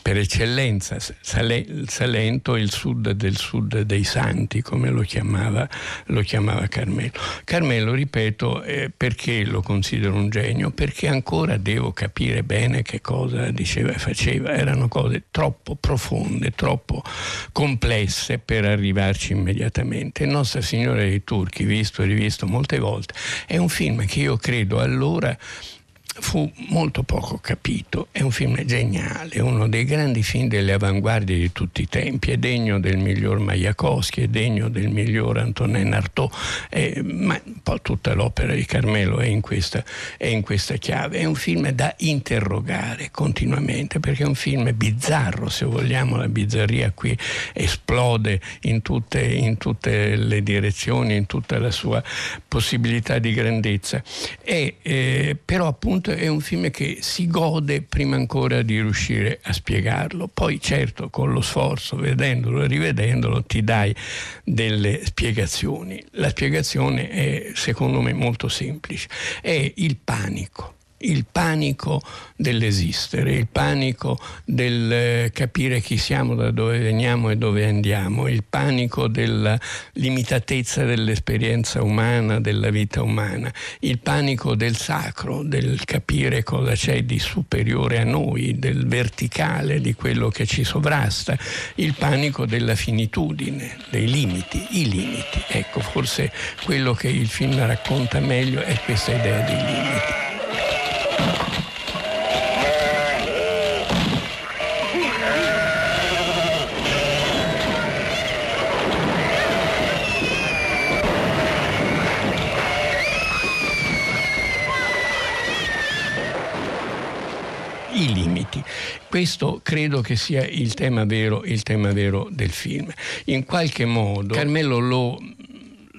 per eccellenza, Sale, Salento è il sud del sud dei santi, come lo chiamava, lo chiamava Carmelo. Carmelo, ripeto, eh, perché lo considero un genio? Perché ancora devo capire bene che cosa diceva e faceva, erano cose troppo profonde, troppo complesse per arrivarci immediatamente. Nostra Signora dei Turchi, visto e rivisto molte volte, è un film che io credo allora fu molto poco capito, è un film geniale, uno dei grandi film delle avanguardie di tutti i tempi, è degno del miglior Majakowski, è degno del miglior Antonin Artaud, eh, ma un po' tutta l'opera di Carmelo è in, questa, è in questa chiave, è un film da interrogare continuamente perché è un film bizzarro, se vogliamo, la bizzarria qui esplode in tutte, in tutte le direzioni, in tutta la sua possibilità di grandezza, e, eh, però appunto è un film che si gode prima ancora di riuscire a spiegarlo. Poi certo con lo sforzo, vedendolo e rivedendolo, ti dai delle spiegazioni. La spiegazione è secondo me molto semplice, è il panico il panico dell'esistere, il panico del eh, capire chi siamo, da dove veniamo e dove andiamo, il panico della limitatezza dell'esperienza umana, della vita umana, il panico del sacro, del capire cosa c'è di superiore a noi, del verticale, di quello che ci sovrasta, il panico della finitudine, dei limiti, i limiti. Ecco, forse quello che il film racconta meglio è questa idea dei limiti. I limiti. Questo credo che sia il tema vero, il tema vero del film. In qualche modo Carmelo lo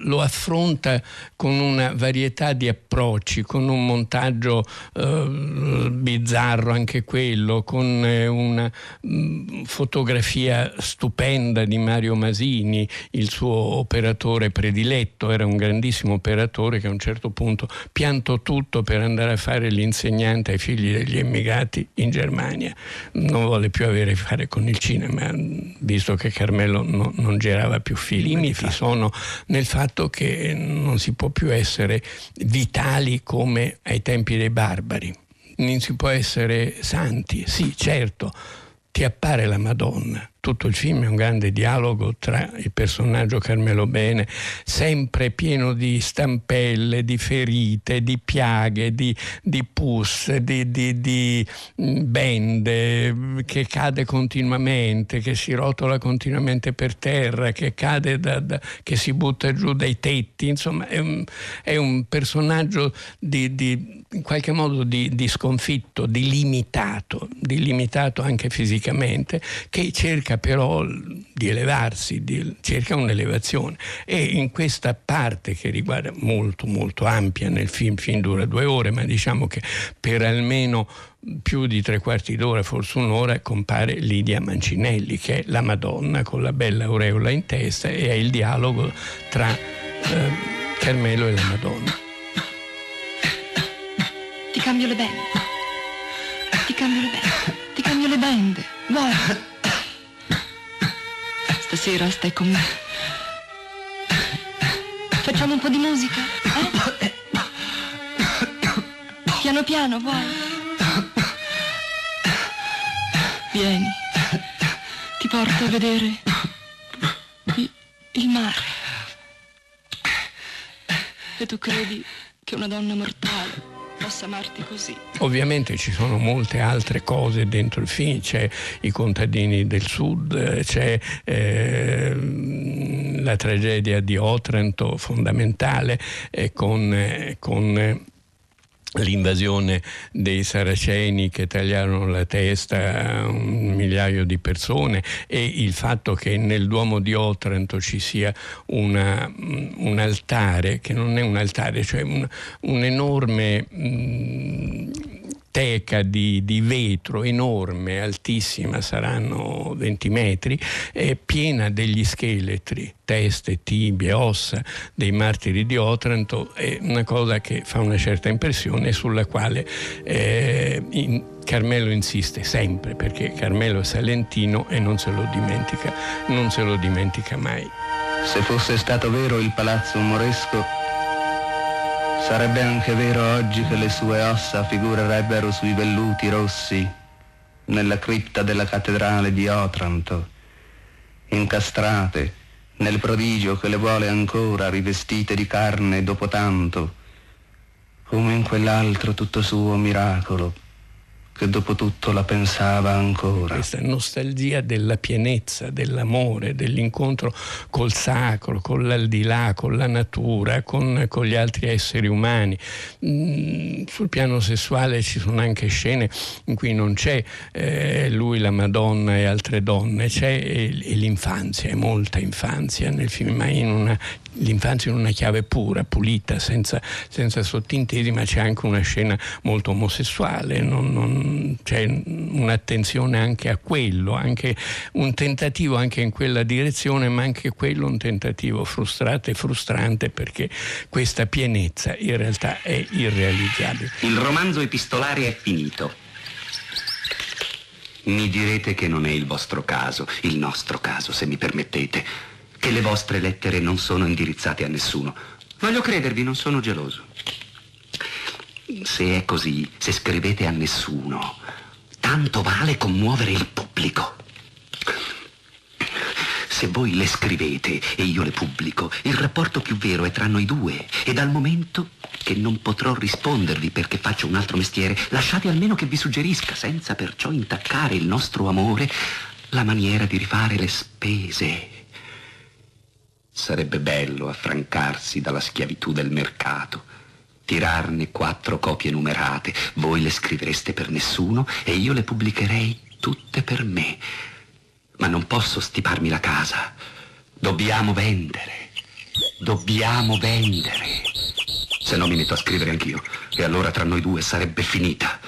lo affronta con una varietà di approcci, con un montaggio eh, bizzarro anche quello, con eh, una mh, mm, fotografia stupenda di Mario Masini, il suo operatore prediletto, era un grandissimo operatore che a un certo punto piantò tutto per andare a fare l'insegnante ai figli degli emigrati in Germania. Non vuole più avere a fare con il cinema, visto che Carmelo no, non girava più film. I limiti sono nel fatto che non si può più essere vitali come ai tempi dei barbari. Non si può essere santi, sì, certo, ti appare la Madonna, tutto il film è un grande dialogo tra il personaggio Carmelo Bene, sempre pieno di stampelle, di ferite, di piaghe, di, di pus, di, di, di, mm, bende, che cade continuamente, che si rotola continuamente per terra, che, cade da, da, che si butta giù dai tetti. Insomma, è un, è un personaggio di, in qualche modo di, sconfitto, di limitato, di limitato anche fisicamente, che cerca cerca però di elevarsi, di, cerca un'elevazione e in questa parte che riguarda molto molto ampia nel film, il film dura due ore, ma diciamo che per almeno più di tre quarti d'ora, forse un'ora, compare Lidia Mancinelli, che è la Madonna con la bella aureola in testa e è il dialogo tra eh, Carmelo e la Madonna. Ti cambio le bende. Ti cambio le bende. Ti cambio le bende. Guarda. Stasera stai con me. Facciamo un po' di musica, eh? Piano piano, vuoi? Vieni, ti porto a vedere il, il mare. E tu credi che una donna mortale possa amarti così. Ovviamente ci sono molte altre cose dentro il film, c'è i contadini del sud, c'è eh, la tragedia di Otranto fondamentale eh, con, eh, con l'invasione dei saraceni che tagliarono la testa a un migliaio di persone e il fatto che nel Duomo di Otranto ci sia una, un altare, che non è un altare, cioè un, un enorme... Mh, teca di, di, vetro enorme, altissima, saranno 20 metri, è piena degli scheletri, teste, tibie, ossa dei martiri di Otranto, è una cosa che fa una certa impressione e sulla quale eh, in, Carmelo insiste sempre perché Carmelo è salentino e non se lo dimentica, non se lo dimentica mai. Se fosse stato vero il palazzo moresco, Sarebbe anche vero oggi che le sue ossa figurerebbero sui velluti rossi nella cripta della cattedrale di Otranto, incastrate nel prodigio che le vuole ancora rivestite di carne dopo tanto, come in quell'altro tutto suo miracolo che dopo tutto la pensava ancora. Questa nostalgia della pienezza, dell'amore, dell'incontro col sacro, con l'aldilà, con la natura, con, con gli altri esseri umani. Mm, sul piano sessuale ci sono anche scene in cui non c'è eh, lui, la Madonna e altre donne, c'è e, e l'infanzia, è molta infanzia nel film, ma in una l'infanzia in una chiave pura, pulita, senza, senza sottintesi, ma c'è anche una scena molto omosessuale, non, non, c'è un'attenzione anche a quello, anche un tentativo anche in quella direzione, ma anche quello un tentativo frustrato e frustrante perché questa pienezza in realtà è irrealizzabile. Il romanzo epistolare è finito. Mi direte che non è il vostro caso, il nostro caso, se mi permettete che le vostre lettere non sono indirizzate a nessuno. Voglio credervi, non sono geloso. Se è così, se scrivete a nessuno, tanto vale commuovere il pubblico. Se voi le scrivete e io le pubblico, il rapporto più vero è tra noi due. E dal momento che non potrò rispondervi perché faccio un altro mestiere, lasciate almeno che vi suggerisca, senza perciò intaccare il nostro amore, la maniera di rifare le spese. Sarebbe bello affrancarsi dalla schiavitù del mercato, tirarne quattro copie numerate, voi le scrivereste per nessuno e io le pubblicherei tutte per me. Ma non posso stiparmi la casa, dobbiamo vendere. Dobbiamo vendere. Se no mi metto a scrivere anch'io. E allora tra noi due sarebbe finita.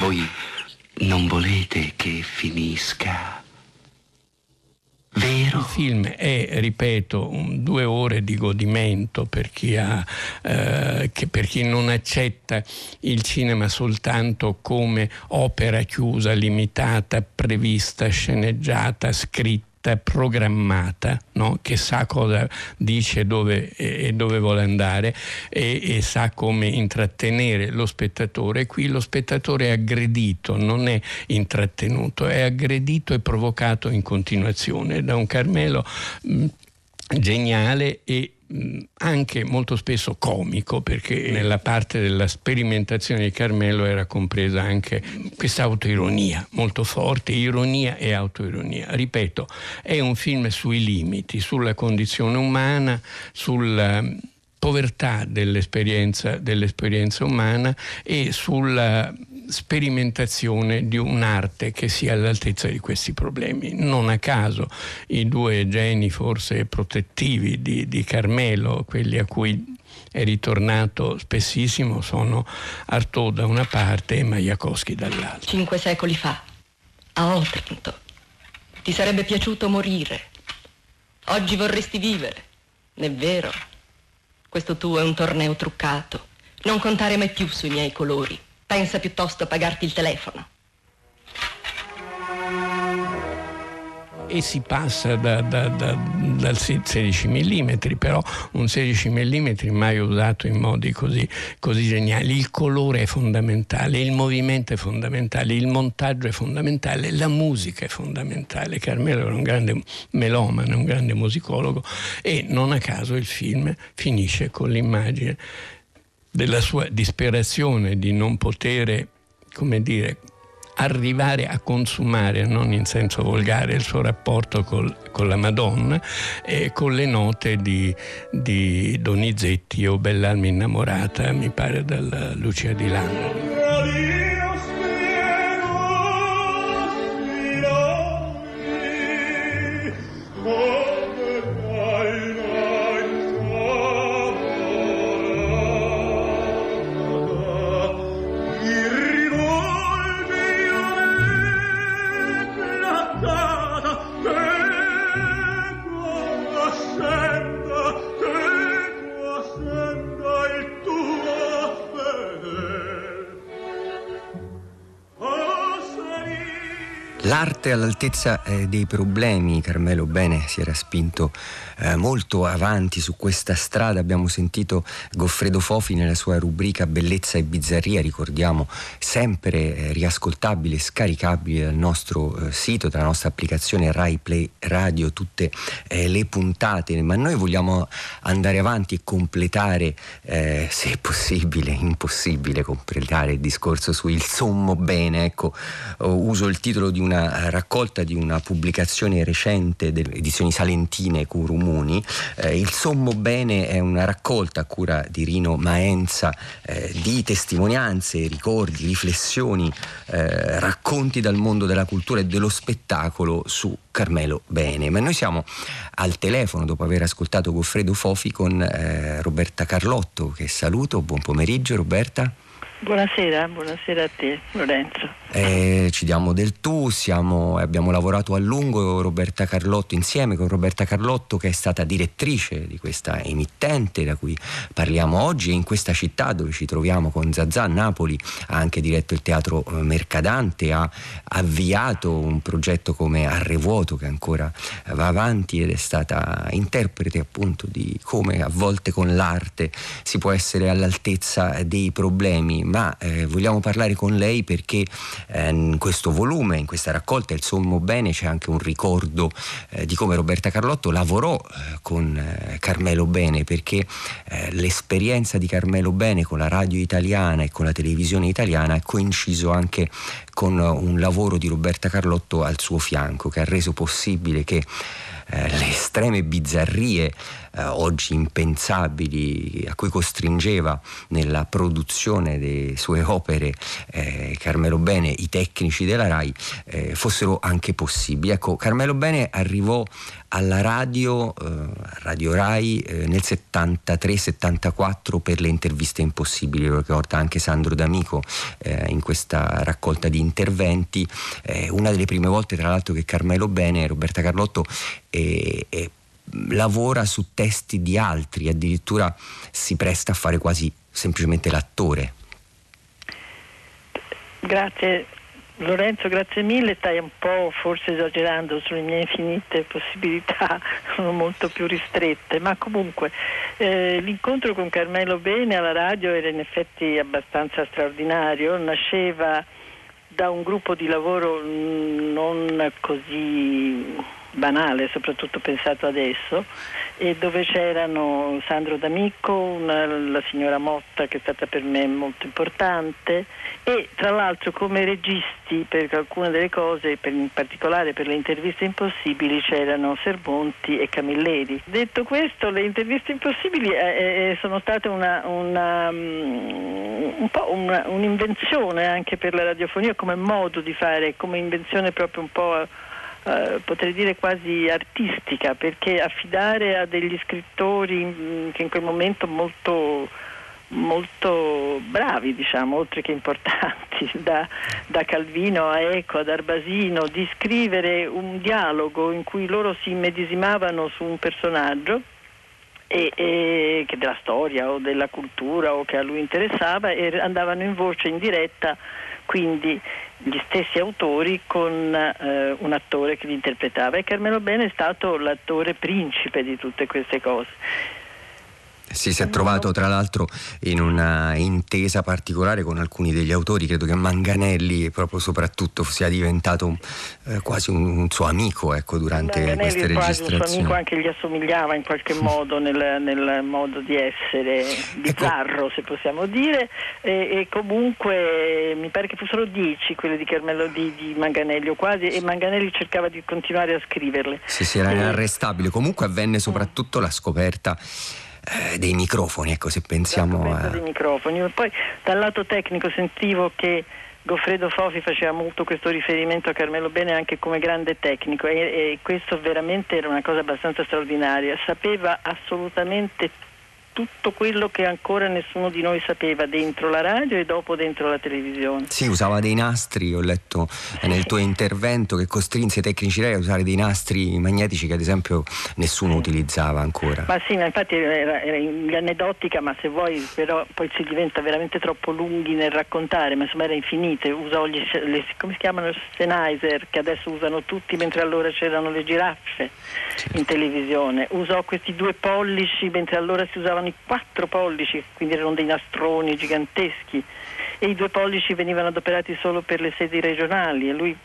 Voi non volete che finisca. Vero. Il film è, ripeto, due ore di godimento per chi, ha, eh, per chi non accetta il cinema soltanto come opera chiusa, limitata, prevista, sceneggiata, scritta programmata, no? che sa cosa dice dove, e dove vuole andare e, e, sa come intrattenere lo spettatore. Qui lo spettatore è aggredito, non è intrattenuto, è aggredito e provocato in continuazione da un Carmelo mh, geniale e anche molto spesso comico perché nella parte della sperimentazione di Carmelo era compresa anche questa autoironia molto forte, ironia e autoironia. Ripeto, è un film sui limiti, sulla condizione umana, sulla povertà dell'esperienza, dell'esperienza umana e sulla sperimentazione di un'arte che sia all'altezza di questi problemi. Non a caso i due geni forse protettivi di, di Carmelo, quelli a cui è ritornato spessissimo, sono Artaud da una parte e Majakowski dall'altra. Cinque secoli fa, a Otranto, ti sarebbe piaciuto morire. Oggi vorresti vivere, è vero? Questo tuo è un torneo truccato. Non contare mai più sui miei colori. Pensa piuttosto a pagarti il telefono. e si passa da, da, da, dal 16 mm, però un 16 mm mai usato in modi così, così, geniali. Il colore è fondamentale, il movimento è fondamentale, il montaggio è fondamentale, la musica è fondamentale. Carmelo era un grande melomane, un grande musicologo e non a caso il film finisce con l'immagine della sua disperazione di non poter, come dire, arrivare a consumare, non in senso volgare, il suo rapporto col, con la Madonna e con le note di, di Donizetti o Bell'alma innamorata, mi pare dalla Lucia di Lando. L'arte all'altezza eh, dei problemi, Carmelo Bene si era spinto eh, molto avanti su questa strada, abbiamo sentito Goffredo Fofi nella sua rubrica Bellezza e Bizzarria, ricordiamo sempre eh, riascoltabile e scaricabile dal nostro eh, sito, dalla nostra applicazione Rai Play Radio, tutte eh, le puntate, ma noi vogliamo andare avanti e completare, eh, se possibile, impossibile completare il discorso su Il Sommo Bene, ecco, uso il titolo di una raccolta di una pubblicazione recente delle edizioni salentine Curumuni. Eh, il Sommo Bene è una raccolta a cura di Rino Maenza eh, di testimonianze, ricordi, riflessioni, eh, racconti dal mondo della cultura e dello spettacolo su Carmelo Bene. Ma noi siamo al telefono dopo aver ascoltato Goffredo Fofi con eh, Roberta Carlotto, che saluto. Buon pomeriggio Roberta. Buonasera, buonasera a te Lorenzo. Eh, ci diamo del tu, siamo, abbiamo lavorato a lungo Roberta Carlotto insieme con Roberta Carlotto che è stata direttrice di questa emittente da cui parliamo oggi. E in questa città dove ci troviamo con Zazà Napoli ha anche diretto il teatro eh, Mercadante, ha avviato un progetto come Arrevuoto che ancora va avanti ed è stata interprete appunto di come a volte con l'arte si può essere all'altezza dei problemi, ma eh, vogliamo parlare con lei perché in questo volume, in questa raccolta Il Sommo Bene c'è anche un ricordo eh, di come Roberta Carlotto lavorò eh, con eh, Carmelo Bene perché eh, l'esperienza di Carmelo Bene con la radio italiana e con la televisione italiana ha coinciso anche con un lavoro di Roberta Carlotto al suo fianco che ha reso possibile che eh, le estreme bizzarrie eh, oggi impensabili a cui costringeva nella produzione delle sue opere eh, Carmelo Bene i tecnici della RAI eh, fossero anche possibili. Ecco, Carmelo Bene arrivò alla radio, eh, Radio Rai eh, nel 73-74 per le interviste impossibili, lo ricorda anche Sandro D'Amico eh, in questa raccolta di interventi. Una delle prime volte tra l'altro che Carmelo Bene, Roberta Carlotto, eh, eh, lavora su testi di altri, addirittura si presta a fare quasi semplicemente l'attore. Grazie Lorenzo, grazie mille, stai un po' forse esagerando sulle mie infinite possibilità, sono molto più ristrette, ma comunque eh, l'incontro con Carmelo Bene alla radio era in effetti abbastanza straordinario, nasceva da un gruppo di lavoro mm, non così banale, soprattutto pensato adesso, e dove c'erano Sandro D'Amico, una, la signora Motta che è stata per me molto importante e tra l'altro come registi per alcune delle cose, per, in particolare per le interviste impossibili c'erano Sermonti e Camilleri. Detto questo, le interviste impossibili eh, eh, sono state una, una, um, un po' una, un'invenzione anche per la radiofonia come modo di fare, come invenzione proprio un po' eh, potrei dire quasi artistica, perché affidare a degli scrittori mm, che in quel momento molto molto bravi, diciamo, oltre che importanti, da, da, Calvino a Eco ad Arbasino, di scrivere un dialogo in cui loro si immedesimavano su un personaggio e, e, che della storia o della cultura o che a lui interessava e andavano in voce in diretta quindi gli stessi autori con eh, un attore che li interpretava e Carmelo Bene è stato l'attore principe di tutte queste cose. Si, si è trovato tra l'altro in una intesa particolare con alcuni degli autori, credo che Manganelli proprio soprattutto sia diventato eh, quasi un, un, suo amico ecco, durante Manganelli queste registrazioni. Un suo amico anche gli assomigliava in qualche modo nel, nel modo di essere bizzarro ecco. se possiamo dire e, e, comunque mi pare che fossero dieci quelle di Carmelo di, di, Manganelli o quasi e Manganelli cercava di continuare a scriverle. Sì, sì, era inarrestabile. Comunque avvenne soprattutto la scoperta eh, dei microfoni, ecco se pensiamo a... dei microfoni. Poi dal lato tecnico sentivo che Goffredo Fofi faceva molto questo riferimento a Carmelo Bene anche come grande tecnico e, e questo veramente era una cosa abbastanza straordinaria. Sapeva assolutamente tutto quello che ancora nessuno di noi sapeva dentro la radio e dopo dentro la televisione. Sì, usava dei nastri, ho letto nel tuo intervento che costrinse i tecnici RAI a usare dei nastri magnetici che ad esempio nessuno sì. utilizzava ancora. Ma sì, ma infatti era, era aneddotica, ma se vuoi però poi si diventa veramente troppo lunghi nel raccontare, ma insomma era infinite, usò gli, le, come si chiamano, Sennheiser che adesso usano tutti mentre allora c'erano le giraffe certo. in televisione, usò questi due pollici mentre allora si usavano i quattro pollici, quindi erano dei nastroni giganteschi e i due pollici venivano adoperati solo per le sedi regionali e lui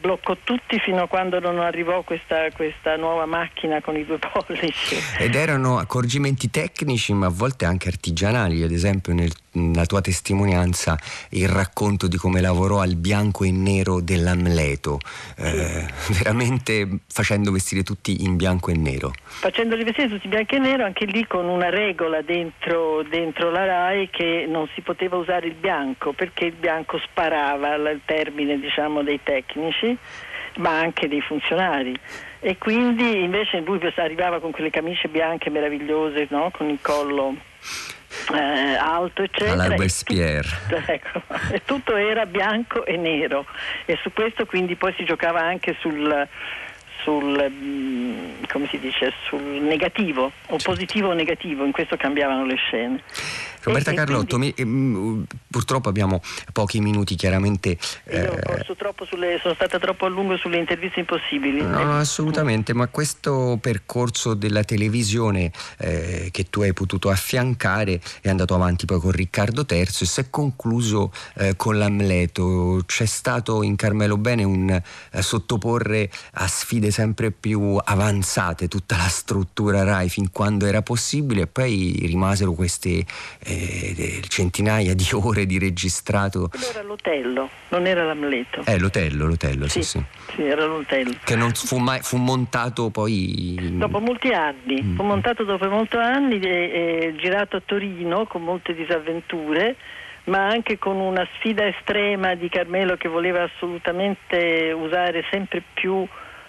bloccò tutti fino a quando non arrivò questa, questa, nuova macchina con i due pollici. Ed erano accorgimenti tecnici ma a volte anche artigianali, ad esempio nel la tua testimonianza il racconto di come lavorò al bianco e nero dell'Amleto, eh, veramente facendo vestire tutti in bianco e nero. Facendoli vestire tutti in bianco e nero, anche lì con una regola dentro, dentro la RAI che non si poteva usare il bianco perché il bianco sparava al termine diciamo, dei tecnici ma anche dei funzionari. E quindi invece lui arrivava con quelle camicie bianche meravigliose no? con il collo eh, alto eccetera. Alla Robespierre. E, ecco, e tutto era bianco e nero. E su questo quindi poi si giocava anche sul sul, mm, come si dice, sul negativo o positivo o negativo, in questo cambiavano le scene. Roberta Carlotto, mi, purtroppo abbiamo pochi minuti chiaramente. Io eh... sulle, sono stata troppo a lungo sulle interviste impossibili. No, no assolutamente, ma questo percorso della televisione eh, che tu hai potuto affiancare è andato avanti poi con Riccardo III e si è concluso eh, con l'Amleto. C'è stato in Carmelo Bene un eh, sottoporre a sfide sempre più avanzate tutta la struttura RAI fin quando era possibile e poi rimasero queste eh, centinaia di ore di registrato. Quello era l'Otello, non era l'Amleto. Eh, l'Otello, l'Otello, sì, sì. Sì, era l'Otello. Che non fu mai fu montato poi. Dopo molti anni, Mm. fu montato dopo molti anni e, e girato a Torino con molte disavventure, ma anche con una sfida estrema di Carmelo che voleva assolutamente usare sempre più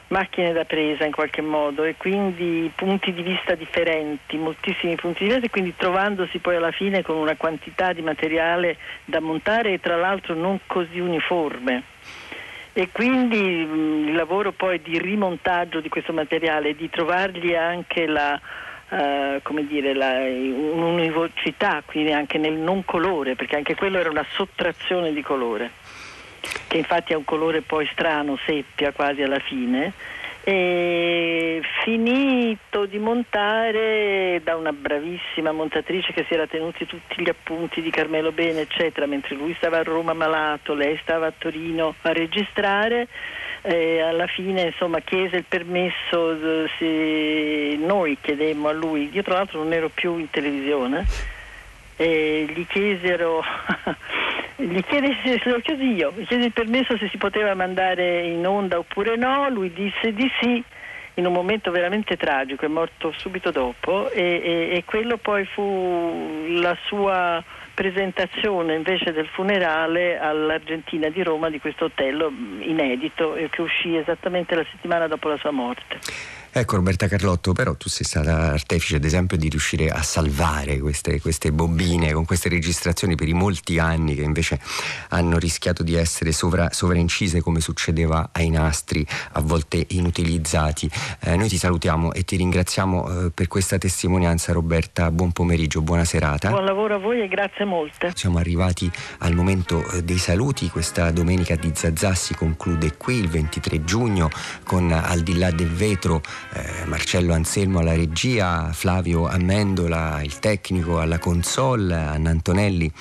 macchine da presa in qualche modo e quindi punti di vista differenti, moltissimi punti di vista e quindi trovandosi poi alla fine con una quantità di materiale da montare e tra l'altro non così uniforme. E quindi mh, il lavoro poi di rimontaggio di questo materiale, di trovargli anche la, eh, come dire, la, un'univocità, quindi anche nel non colore, perché anche quello era una sottrazione di colore, che infatti ha un colore poi strano, seppia quasi alla fine. E finito di montare da una bravissima montatrice che si era tenuti tutti gli appunti di Carmelo Bene, eccetera, mentre lui stava a Roma malato, lei stava a Torino a registrare. eh, alla fine insomma chiese il permesso, eh, se noi chiedemmo a lui, io tra l'altro non ero più in televisione, e gli chiesero, gli chiesi, se lo chiesi io, gli chiesi il permesso se si poteva mandare in onda oppure no, lui disse di sì in un momento veramente tragico, è morto subito dopo e, e- e quello poi fu la sua presentazione invece del funerale all'Argentina di Roma di questo hotel inedito eh, che uscì esattamente la settimana dopo la sua morte. Ecco Roberta Carlotto, però tu sei stata artefice ad esempio di riuscire a salvare queste, queste bobine con queste registrazioni per i molti anni che invece hanno rischiato di essere sovra, sovraincise come succedeva ai nastri, a volte inutilizzati. Eh, noi ti salutiamo e ti ringraziamo eh, per questa testimonianza Roberta, buon pomeriggio, buona serata. Buon lavoro a voi e grazie molte. Siamo arrivati al momento eh, dei saluti, questa domenica di Zazà si conclude qui il 23 giugno con Al di là del vetro, eh, Marcello Anselmo alla regia, Flavio Amendola il tecnico alla console, Anna Antonelli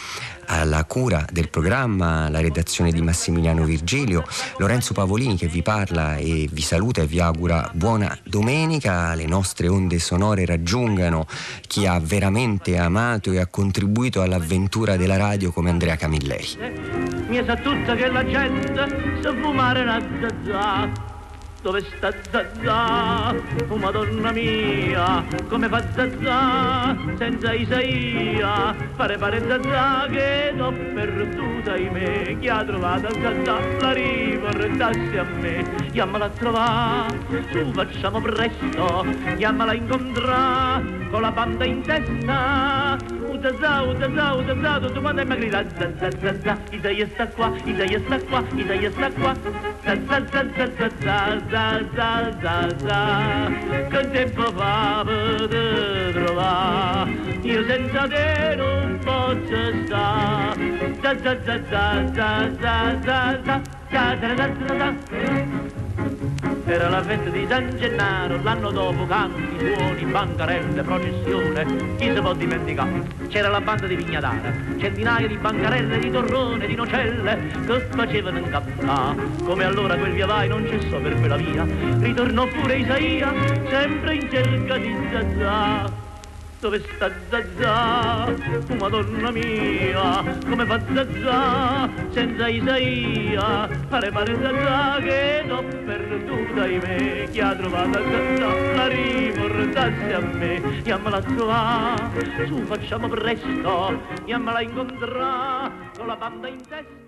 alla cura del programma, la redazione di Massimiliano Virgilio, Lorenzo Pavolini che vi parla e vi saluta e vi augura buona domenica, le nostre onde sonore raggiungano chi ha veramente amato e ha contribuito all'avventura della radio come Andrea Camilleri. Mi sa tutta che la gente sa fumare una zazà. Dove sta Zazà? Oh madonna mia, come fa Zazà senza Isaia? Pare pare Zazà che l'ho perduta in me. Chi ha trovato Zazà la riportassi a me. Chiamala a trovare, su facciamo presto. Chiamala a incontrare con la banda in testa. Zazà, Zazà, uh, Zazà, tutto quanto è mi grida Zazà, Zazà, Isaia sta qua, Isaia sta qua, Isaia sta qua. Zazà, Zazà, Zazà, Zazà, Zazà, che tempo fa per trovare? Io senza te non posso Zazà, Zazà, Zazà, Zazà, Zazà. Era la festa di San Gennaro, l'anno dopo canti, suoni, bancarelle, processione, chi si può dimenticare? C'era la banda di Vignadara, centinaia di bancarelle, di torrone, di nocelle, che facevano incappare. Come allora quel via vai non cessò per quella via, ritornò pure Isaia, sempre in cerca di Zazà. Dove sta Zazà? Oh madonna mia, come fa Zazà senza Isaia? Pare pare Zazà che l'ho perduta in me. Chi ha trovato Zazà la riportassi a me. Chiamala a trovare, su facciamo presto, chiamala a incontrare con la banda in testa.